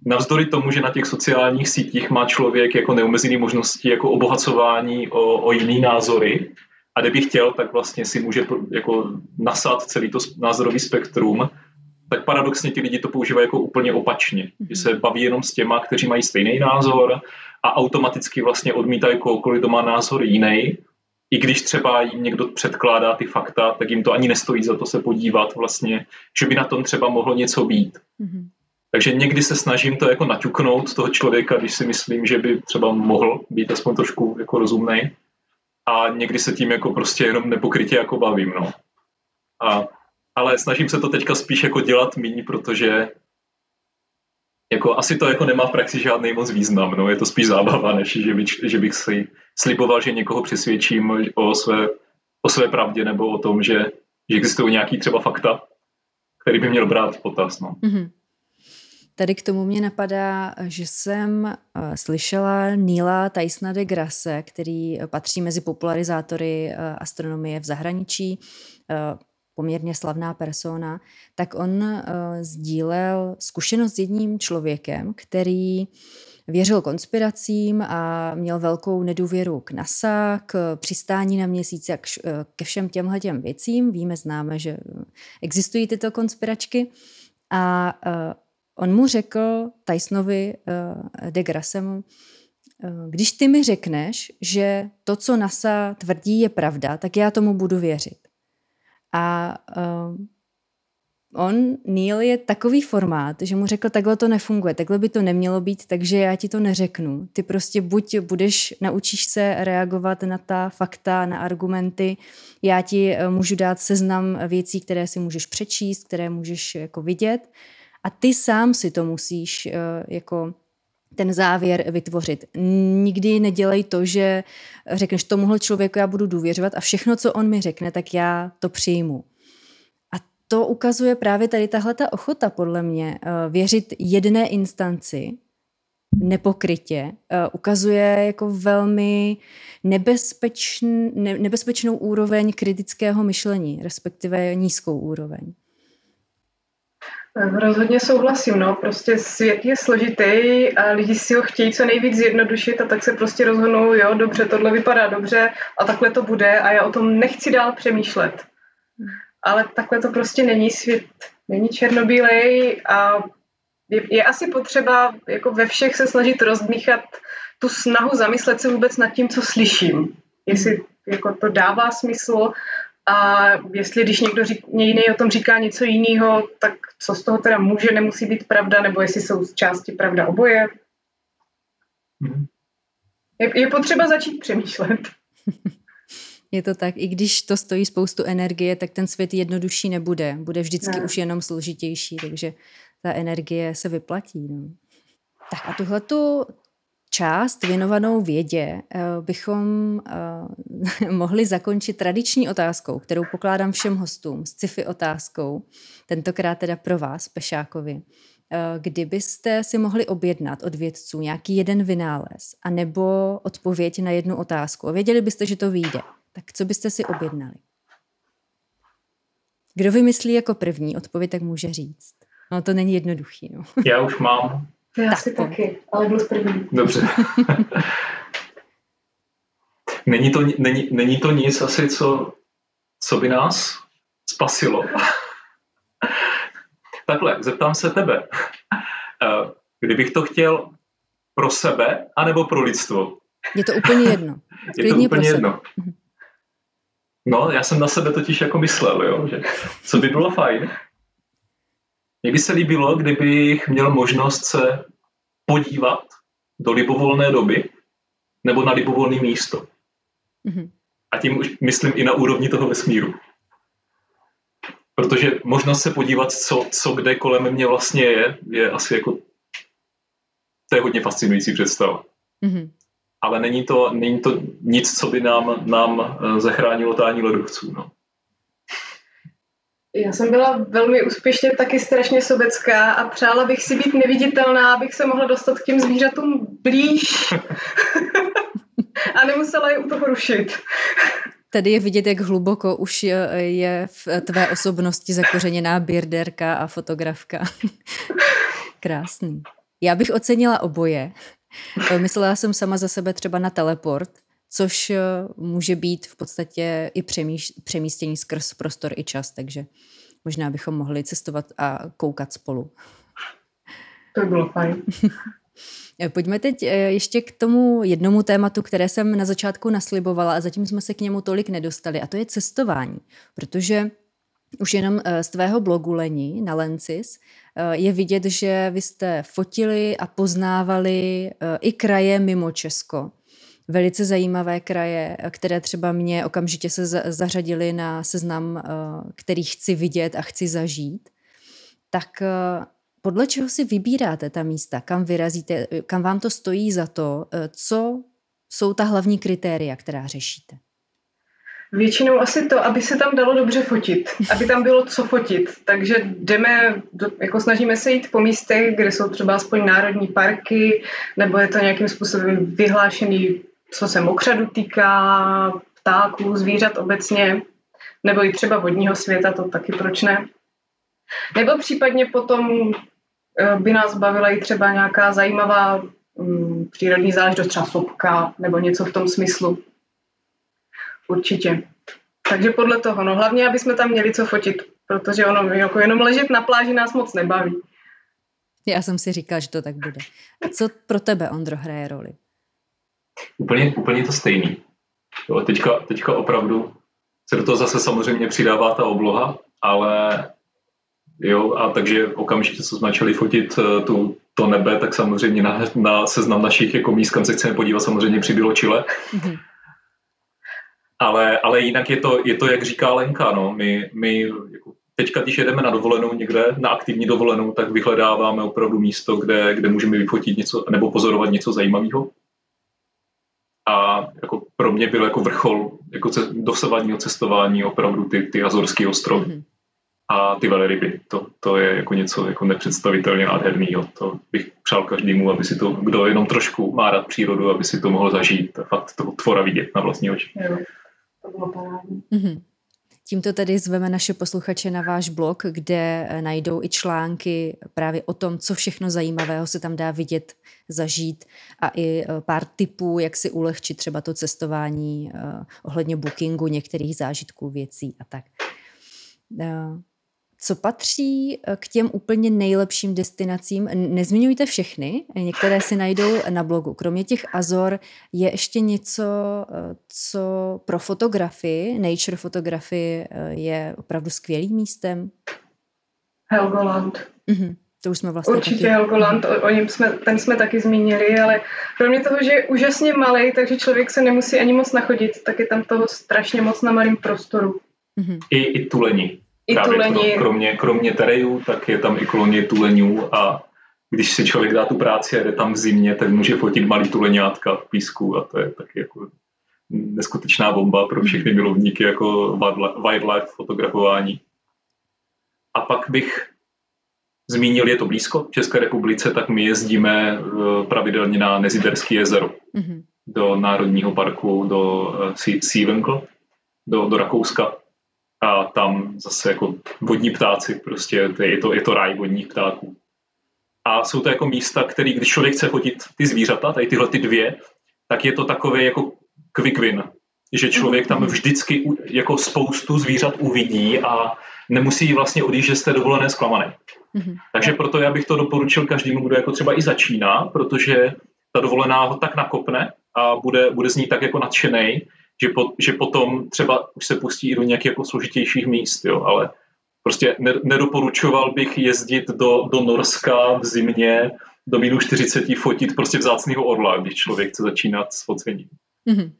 navzdory tomu, že na těch sociálních sítích má člověk jako neomezené možnosti jako obohacování o, o jiný názory, a kdyby chtěl, tak vlastně si může jako nasát celý to názorový spektrum, tak paradoxně ti lidi to používají jako úplně opačně. Že se baví jenom s těma, kteří mají stejný názor a automaticky vlastně odmítají kohokoliv, kdo má názor jiný. I když třeba jim někdo předkládá ty fakta, tak jim to ani nestojí za to se podívat vlastně, že by na tom třeba mohlo něco být. Mm-hmm. Takže někdy se snažím to jako naťuknout toho člověka, když si myslím, že by třeba mohl být aspoň trošku jako rozumný a někdy se tím jako prostě jenom nepokrytě jako bavím, no. A, ale snažím se to teďka spíš jako dělat míň, protože jako asi to jako nemá v praxi žádný moc význam, no. Je to spíš zábava, než že, by, že bych si sliboval, že někoho přesvědčím o své, o své pravdě nebo o tom, že, že existují nějaký třeba fakta, který by měl brát v potaz, no. Mm-hmm. Tady k tomu mě napadá, že jsem eh, slyšela Nila Tysona de Grasse, který eh, patří mezi popularizátory eh, astronomie v zahraničí, poměrně slavná persona, tak on sdílel zkušenost s jedním člověkem, který věřil konspiracím a měl velkou nedůvěru k NASA, k přistání na měsíci a ke všem těmhle těm věcím. Víme, známe, že existují tyto konspiračky. A On mu řekl Tysonovi uh, de Grassemu, uh, když ty mi řekneš, že to, co NASA tvrdí, je pravda, tak já tomu budu věřit. A uh, on, Neil, je takový formát, že mu řekl, takhle to nefunguje, takhle by to nemělo být, takže já ti to neřeknu. Ty prostě buď budeš, naučíš se reagovat na ta fakta, na argumenty, já ti můžu dát seznam věcí, které si můžeš přečíst, které můžeš jako vidět, A ty sám si to musíš uh, jako ten závěr vytvořit. Nikdy nedělej to, že řekneš tomuhle člověku já budu důvěřovat a všechno, co on mi řekne, tak já to přijmu. A to ukazuje právě tady tahle ta ochota, podle mě, eh, věřit jedné instanci, nepokrytě, eh, ukazuje jako velmi nebezpečn, nebezpečnou úroveň kritického myšlení, respektive nízkou úroveň. Rozhodně souhlasím, no. Prostě svět je složitý a lidi si ho chtějí co nejvíc zjednodušit a tak se prostě rozhodnou, jo, dobře, tohle vypadá dobře a takhle to bude a já o tom nechci dál přemýšlet. Ale takhle to prostě není svět, není černobílej a je, je asi potřeba jako ve všech se snažit rozdmíchat tu snahu zamyslet se vůbec nad tím, co slyším. Jestli jako to dává smysl a jestli když někdo řík, jiný o tom říká něco jiného, tak co z toho teda může, nemusí být pravda, nebo jestli jsou z části pravda oboje. Mhm. Je, je potřeba začít přemýšlet. Je to tak, i když to stojí spoustu energie, tak ten svět jednodušší nebude. Bude vždycky ne. už jenom složitější, takže ta energie se vyplatí. No. Tak a tuhle tu část věnovanou vědě eh, bychom eh, mohli zakončit tradiční otázkou, kterou pokládám všem hostům, sci-fi otázkou, tentokrát teda pro vás, Pešákovi. Eh, kdybyste si mohli objednat od vědců nějaký jeden vynález a nebo odpověď na jednu otázku a věděli byste, že to vyjde, tak co byste si objednali? Kdo vymyslí jako první odpověď, tak může říct. No to není jednoduchý. No. Já už mám. Já tak, si to. taky, ale byl první. Dobře. není, to, není, není to nic asi, co, co by nás spasilo. Takhle, zeptám se tebe. Eh, kdybych to chtěl pro sebe, anebo pro lidstvo? Je to úplně jedno. Je to úplně jedno. Mhm. No, já jsem na sebe totiž jako myslel, jo, že co by bylo fajn, mně by se líbilo, kdybych měl možnost se podívat do libovolné doby nebo na libovolné místo. Mm-hmm. A tím už myslím i na úrovni toho vesmíru. Protože možnost se podívat, co, co kde kolem mě vlastně je, je asi jako to je hodně fascinující představa. Mm-hmm. Ale není to, není to nic, co by nám, nám eh, zachránilo tání ledovců. No. Já jsem byla velmi úspěšně taky strašně sobecká a přála bych si být neviditelná, abych se mohla dostat k těm zvířatům blíž a nemusela je u toho rušit. Tady je vidět, jak hluboko už je v tvé osobnosti zakořeněná birderka a fotografka. Krásný. Já bych ocenila oboje. Myslela jsem sama za sebe třeba na teleport, což eh, může být v podstatě i přemístění skrz prostor i čas, takže možná bychom mohli cestovat a koukat spolu. To by bylo fajn. Pojďme teď eh, ještě k tomu jednomu tématu, které jsem na začátku naslibovala a zatím jsme se k němu tolik nedostali a to je cestování, protože už jenom eh, z tvého blogu Lení na Lencis je vidět, že vy jste fotili a poznávali i kraje mimo Česko velice zajímavé kraje, které třeba mě okamžitě se zařadily na seznam, eh, který chci vidět a chci zažít. Tak eh, podle čeho si vybíráte ta místa, kam vyrazíte, kam vám to stojí za to, eh, co jsou ta hlavní kritéria, která řešíte? Většinou asi to, aby se tam dalo dobře fotit, aby tam bylo co fotit. Takže jdeme, jako snažíme se jít po místech, kde jsou třeba aspoň národní parky, nebo je to nějakým způsobem vyhlášený co se mokřadu týká, ptáků, zvířat obecně, nebo i třeba vodního světa, to taky proč ne. Nebo případně potom eh, by nás bavila i třeba nějaká zajímavá um, přírodní záležitost, třeba sopka nebo něco v tom smyslu. Určitě. Takže podle toho, no hlavně, aby jsme tam měli co fotit, protože ono jako jenom ležet na pláži nás moc nebaví. Já jsem si říkal, že to tak bude. A co pro tebe, Ondro, hraje roli? Úplně, úplně to stejný. Jo, teďka, teďka opravdu se do toho zase samozřejmě přidává ta obloha, ale jo, a takže okamžitě, co jsme začali fotit eh, tu, to nebe, tak samozřejmě na, na seznam našich jako míst, kam se chceme podívat, samozřejmě přibylo Chile. Mm-hmm. Ale, ale jinak je to, je to, jak říká Lenka, no, my, my jako teďka, když jedeme na dovolenou někde, na aktivní dovolenou, tak vyhledáváme opravdu místo, kde, kde můžeme vyfotit něco nebo pozorovat něco zajímavého. A jako pro mě byl jako vrchol jako dosavadního cestování opravdu ty, ty Azorské ostrovy. Mm-hmm. A ty velryby, to, to je jako něco jako nepředstavitelně nádherného. To bych přál každému, aby si to, kdo jenom trošku má rád přírodu, aby si to mohl zažít a fakt toho tvora vidět na vlastní oči. Jo, to bylo parádní. Mm-hmm. Tímto tedy zveme naše posluchače na váš blog, kde eh, najdou i články právě o tom, co všechno zajímavého se tam dá vidět, zažít a i eh, pár tipů, jak si ulehčit třeba to cestování eh, ohledně bookingu některých zážitků, věcí a tak co patří eh, k těm úplně nejlepším destinacím. Nezmiňujte všechny, některé si najdou na blogu. Kromě těch Azor je ještě něco, eh, co pro fotografii, nature fotografii eh, je opravdu skvělým místem. Helgoland. Mm-hmm. To už jsme vlastně Určitě taky... Helgoland, o, o něm jsme, ten jsme taky zmínili, ale kromě toho, že je úžasně malý, takže člověk se nemusí ani moc nachodit, tak je tam toho strašně moc na malém prostoru. Mm-hmm. I, I tulení. I tuleni. Kromě, kromě terejů, tak je tam i kolonie tuleňů a když si člověk dá tu práci a jde tam v zimě, tak může fotit malý tuleňátka v písku a to je taky jako neskutečná bomba pro všechny milovníky jako wildlife fotografování. A pak bych zmínil, je to blízko v České republice, tak my jezdíme eh, pravidelně na Neziderské jezero mm-hmm. do Národního parku, do eh, Sievenkl, do, do Rakouska a tam zase jako vodní ptáci, prostě je to, je to ráj vodních ptáků. A jsou to jako místa, které, když člověk chce fotit ty zvířata, tady tyhle ty dvě, tak je to takové jako quick win, že člověk tam mhm. vždycky jako spoustu zvířat uvidí a nemusí vlastně odjíždět z té dovolené zklamané. Mm-hmm. Takže proto já bych to doporučil každému, kdo jako třeba i začíná, protože ta dovolená ho tak nakopne a bude, bude z ní tak jako nadšený, že, po, že potom třeba už se pustí i do nějakých jako složitějších míst, jo, ale prostě nedoporučoval bych jezdit do, do Norska v zimě do minus 40 fotit prostě vzácného orla, když člověk chce začínat s focením. Mm-hmm.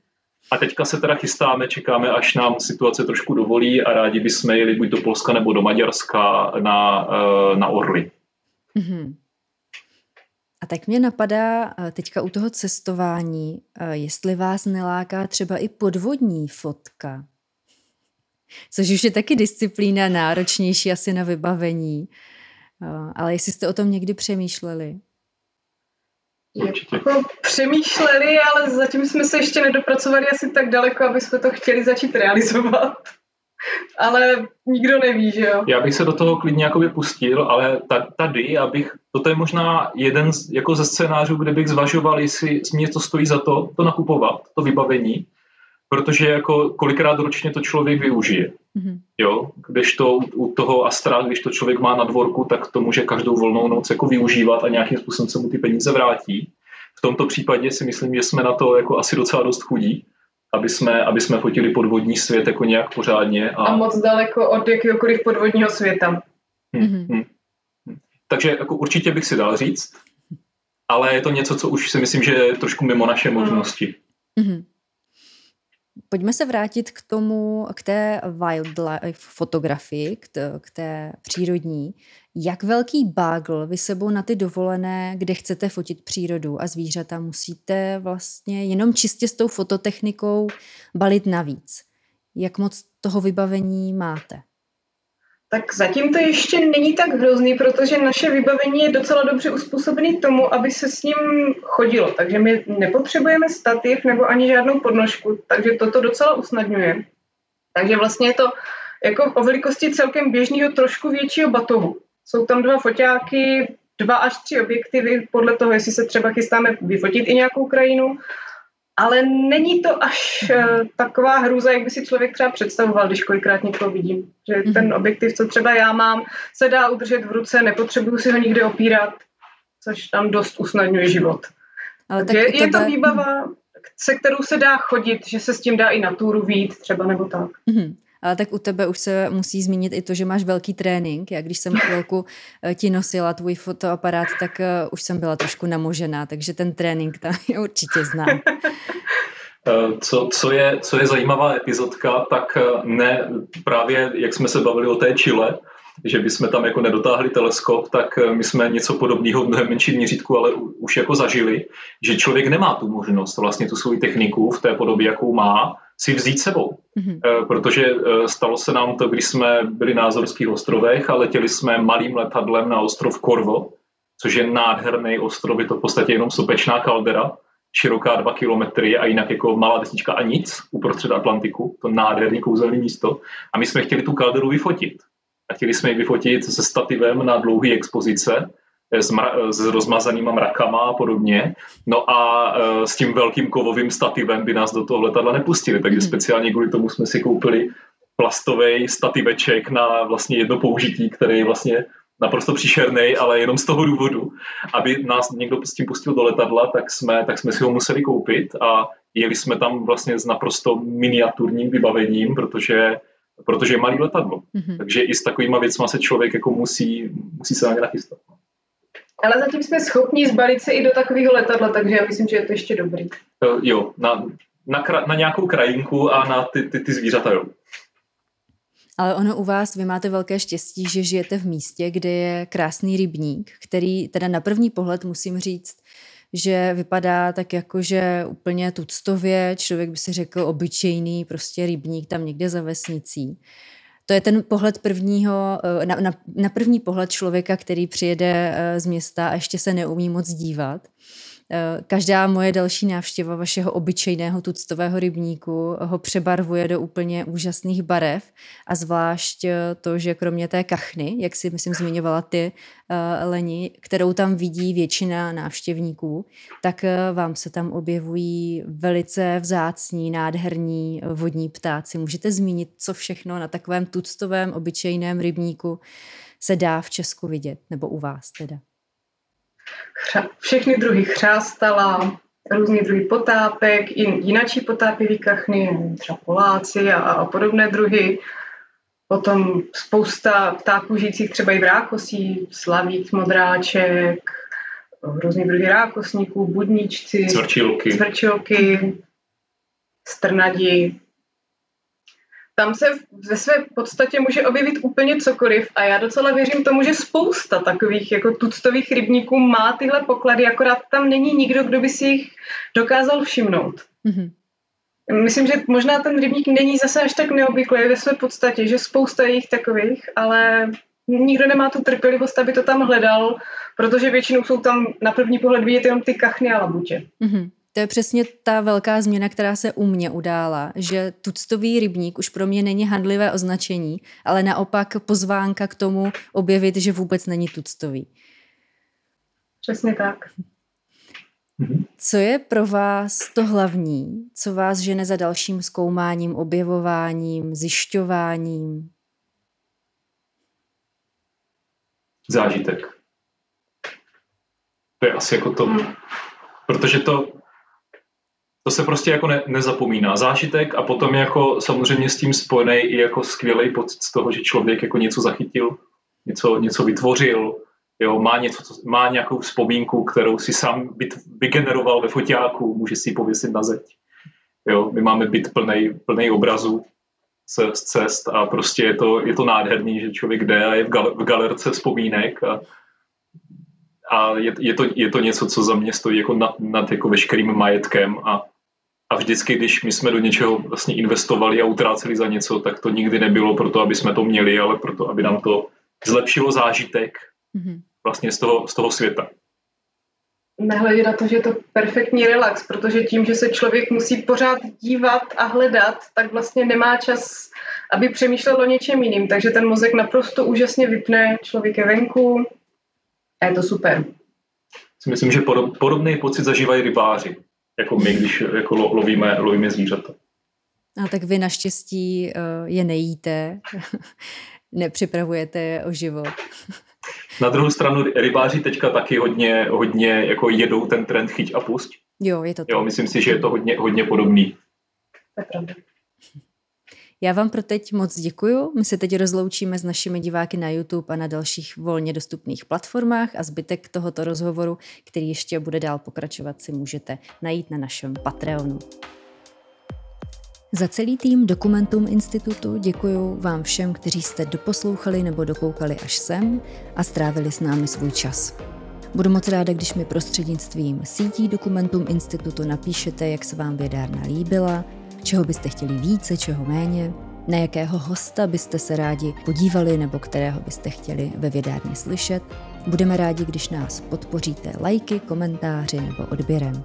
A teďka se teda chystáme, čekáme, až nám situace trošku dovolí a rádi bychom jeli buď do Polska nebo do Maďarska na, eh, na orly. Mm-hmm. A tak mě napadá eh, teďka u toho cestování, eh, jestli vás neláká třeba i podvodní fotka. Což už je taky disciplína náročnější asi na vybavení. Eh, ale jestli jste o tom někdy přemýšleli? Jako přemýšleli, ale zatím jsme se ještě nedopracovali asi tak daleko, aby jsme to chtěli začít realizovat ale nikdo neví, že jo. Já bych se do toho klidně jakoby pustil, ale tady, abych, toto je možná jeden z, jako ze scénářů, kde bych zvažoval, jestli mě to stojí za to, to nakupovat, to vybavení, protože jako kolikrát ročně to člověk využije. Mm-hmm. Jo, když to u toho Astra, když to člověk má na dvorku, tak to může každou volnou noc jako využívat a nějakým způsobem se mu ty peníze vrátí. V tomto případě si myslím, že jsme na to jako asi docela dost chudí, aby jsme, aby jsme fotili podvodní svět jako nějak pořádně. A, a moc daleko od jakéhokoliv podvodního světa. Hmm, mm-hmm. hmm. Takže jako určitě bych si dal říct, ale je to něco, co už si myslím, že je trošku mimo naše možnosti. Mm-hmm. Pojďme se vrátit k tomu, k té wildlife fotografii, k té přírodní. Jak velký bagl vy sebou na ty dovolené, kde chcete fotit přírodu a zvířata, musíte vlastně jenom čistě s tou fototechnikou balit navíc? Jak moc toho vybavení máte? Tak zatím to ještě není tak hrozný, protože naše vybavení je docela dobře uspůsobené tomu, aby se s ním chodilo. Takže my nepotřebujeme stativ nebo ani žádnou podnožku, takže toto docela usnadňuje. Takže vlastně je to jako o velikosti celkem běžného trošku většího batohu. Jsou tam dva foťáky, dva až tři objektivy, podle toho, jestli se třeba chystáme vyfotit i nějakou krajinu. Ale není to až uh, taková hrůza, jak by si člověk třeba představoval, když kolikrát někoho vidím. Že mm-hmm. ten objektiv, co třeba já mám, se dá udržet v ruce, nepotřebuju si ho nikde opírat, což tam dost usnadňuje život. Ale tak je tebe... to výbava, se kterou se dá chodit, že se s tím dá i na túru vít třeba nebo tak. Mm-hmm. Tak u tebe už se musí zmínit i to, že máš velký trénink. Já když jsem chvilku eh, ti nosila tvůj fotoaparát, tak eh, už jsem byla trošku namožená, takže ten trénink tam je určitě znám. Eh, co, co, je, co je zajímavá epizodka, tak ne právě, jak jsme se bavili o té Chile, že bychom tam jako nedotáhli teleskop, tak my jsme něco podobného v mnohem menším měřítku, ale už jako zažili, že člověk nemá tu možnost vlastně tu svoji techniku v té podobě, jakou má, si vzít sebou. Mm-hmm. Protože stalo se nám to, když jsme byli na Azorských ostrovech a letěli jsme malým letadlem na ostrov Korvo, což je nádherný ostrov, je to v podstatě jenom sopečná kaldera, široká dva kilometry a jinak jako malá vesnička a nic uprostřed Atlantiku, to nádherný kouzelný místo. A my jsme chtěli tu kalderu vyfotit. A chtěli jsme ji vyfotit se stativem na dlouhé expozice, s, mra- s rozmazanýma mrakama a podobně. No a e, s tím velkým kovovým stativem by nás do toho letadla nepustili, takže mhm. speciálně kvůli tomu jsme si koupili plastový stativeček na vlastně jedno použití, který vlastně naprosto příšerný, ale jenom z toho důvodu, aby nás někdo s tím pustil do letadla, tak jsme, tak jsme si ho museli koupit a jeli jsme tam vlastně s naprosto miniaturním vybavením, protože, protože je malý letadlo. Mm-hmm. Takže i s takovýma věcma se člověk jako musí, musí se na ně nachystat. Ale zatím jsme schopni zbalit se i do takového letadla, takže já myslím, že je to ještě dobrý. Jo, na, na, na nějakou krajinku a na ty, ty, ty zvířata, jo. Ale ono u vás, vy máte velké štěstí, že žijete v místě, kde je krásný rybník, který teda na první pohled musím říct, že vypadá tak jako, že úplně tuctově, člověk by si řekl obyčejný prostě rybník tam někde za vesnicí. To je ten pohled prvního, eh, na, na, na první pohled člověka, který přijede eh, z města a ještě se neumí moc dívat. Eh, každá moje další návštěva vašeho obyčejného tuctového rybníku ho přebarvuje do úplně úžasných barev a zvlášť eh, to, že kromě té kachny, jak si myslím zmiňovala ty, eh, Leni, kterou tam vidí většina návštěvníků, tak vám se tam objevují velice vzácní, nádherní vodní ptáci. Můžete zmínit, co všechno na takovém tuctovém obyčejném rybníku se dá v Česku vidět, nebo u vás teda? Všechny druhy chřástala, různý druhy potápek, i jinačí potápivý kachny, třeba Poláci a, a podobné druhy. Potom spousta ptáků žijících třeba i v rákosí, slavíc, modráček, různý druhy rákosníků, budničci, cvrčilky, cvrčilky strnadi, tam se ve své podstatě může objevit úplně cokoliv a já docela věřím tomu, že spousta takových jako tuctových rybníků má tyhle poklady, akorát tam není nikdo, kdo by si jich dokázal všimnout. Mm-hmm. Myslím, že možná ten rybník není zase až tak neobvyklý ve své podstatě, že spousta je jich takových, ale nikdo nemá tu trpělivost, aby to tam hledal, protože většinou jsou tam na první pohled vidět jenom ty kachny a labutě. Mm-hmm. To je přesně ta velká změna, která se u mě udála, že tuctový rybník už pro mě není handlivé označení, ale naopak pozvánka k tomu objevit, že vůbec není tuctový. Přesně tak. Co je pro vás to hlavní, co vás žene za dalším zkoumáním, objevováním, zjišťováním? Zážitek. To je asi jako to, hmm. protože to to se prostě jako ne, nezapomíná. Zážitek a potom jako samozřejmě s tím spojený i jako skvělý pocit z toho, že člověk jako něco zachytil, něco, něco vytvořil, jo, má, něco, má nějakou vzpomínku, kterou si sám byt, vygeneroval ve foťáku, může si ji pověsit na zeď. Jo, my máme byt plný, plný obrazů z, z cest a prostě je to, je to nádherný, že člověk jde a je v, gal, v galerce vzpomínek a, a je, je, to, je to něco, co za mě stojí jako nad, nad jako veškerým majetkem a a vždycky, když my jsme do něčeho vlastně investovali a utráceli za něco, tak to nikdy nebylo proto, aby jsme to měli, ale proto, aby nám to zlepšilo zážitek mm-hmm. vlastně z toho, z toho světa. Nehledě na to, že je to perfektní relax, protože tím, že se člověk musí pořád dívat a hledat, tak vlastně nemá čas, aby přemýšlel o něčem jiným. Takže ten mozek naprosto úžasně vypne, člověk je venku a je to super. Myslím, že podobný pocit zažívají rybáři jako my, když jako lovíme, lovíme zvířata. A tak vy naštěstí uh, je nejíte, nepřipravujete je o život. Na druhou stranu rybáři teďka taky hodně, hodně jako jedou ten trend chyť a pusť. Jo, je to tak. Jo, myslím si, že je to hodně, hodně podobný. To je pravda. Já vám pro teď moc děkuju. My se teď rozloučíme s našimi diváky na YouTube a na dalších volně dostupných platformách a zbytek tohoto rozhovoru, který ještě bude dál pokračovat, si můžete najít na našem Patreonu. Za celý tým Dokumentum Institutu děkuji vám všem, kteří jste doposlouchali nebo dokoukali až sem a strávili s námi svůj čas. Budu moc ráda, když mi prostřednictvím sítí Dokumentum Institutu napíšete, jak se vám vědárna líbila, čeho byste chtěli více, čeho méně, na jakého hosta byste se rádi podívali nebo kterého byste chtěli ve vědárně slyšet. Budeme rádi, když nás podpoříte lajky, komentáři nebo odběrem.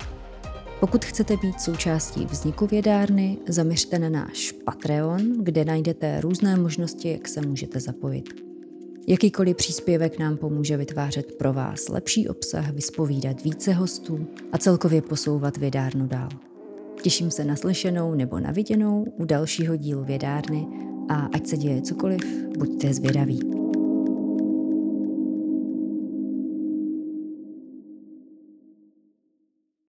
Pokud chcete být součástí vzniku vědárny, zaměřte na náš Patreon, kde najdete různé možnosti, jak se můžete zapojit. Jakýkoliv příspěvek nám pomůže vytvářet pro vás lepší obsah, vyspovídat více hostů a celkově posouvat vědárnu dál. Těším se na slyšenou nebo na viděnou u dalšího dílu vědárny a ať se děje cokoliv, buďte zvědaví.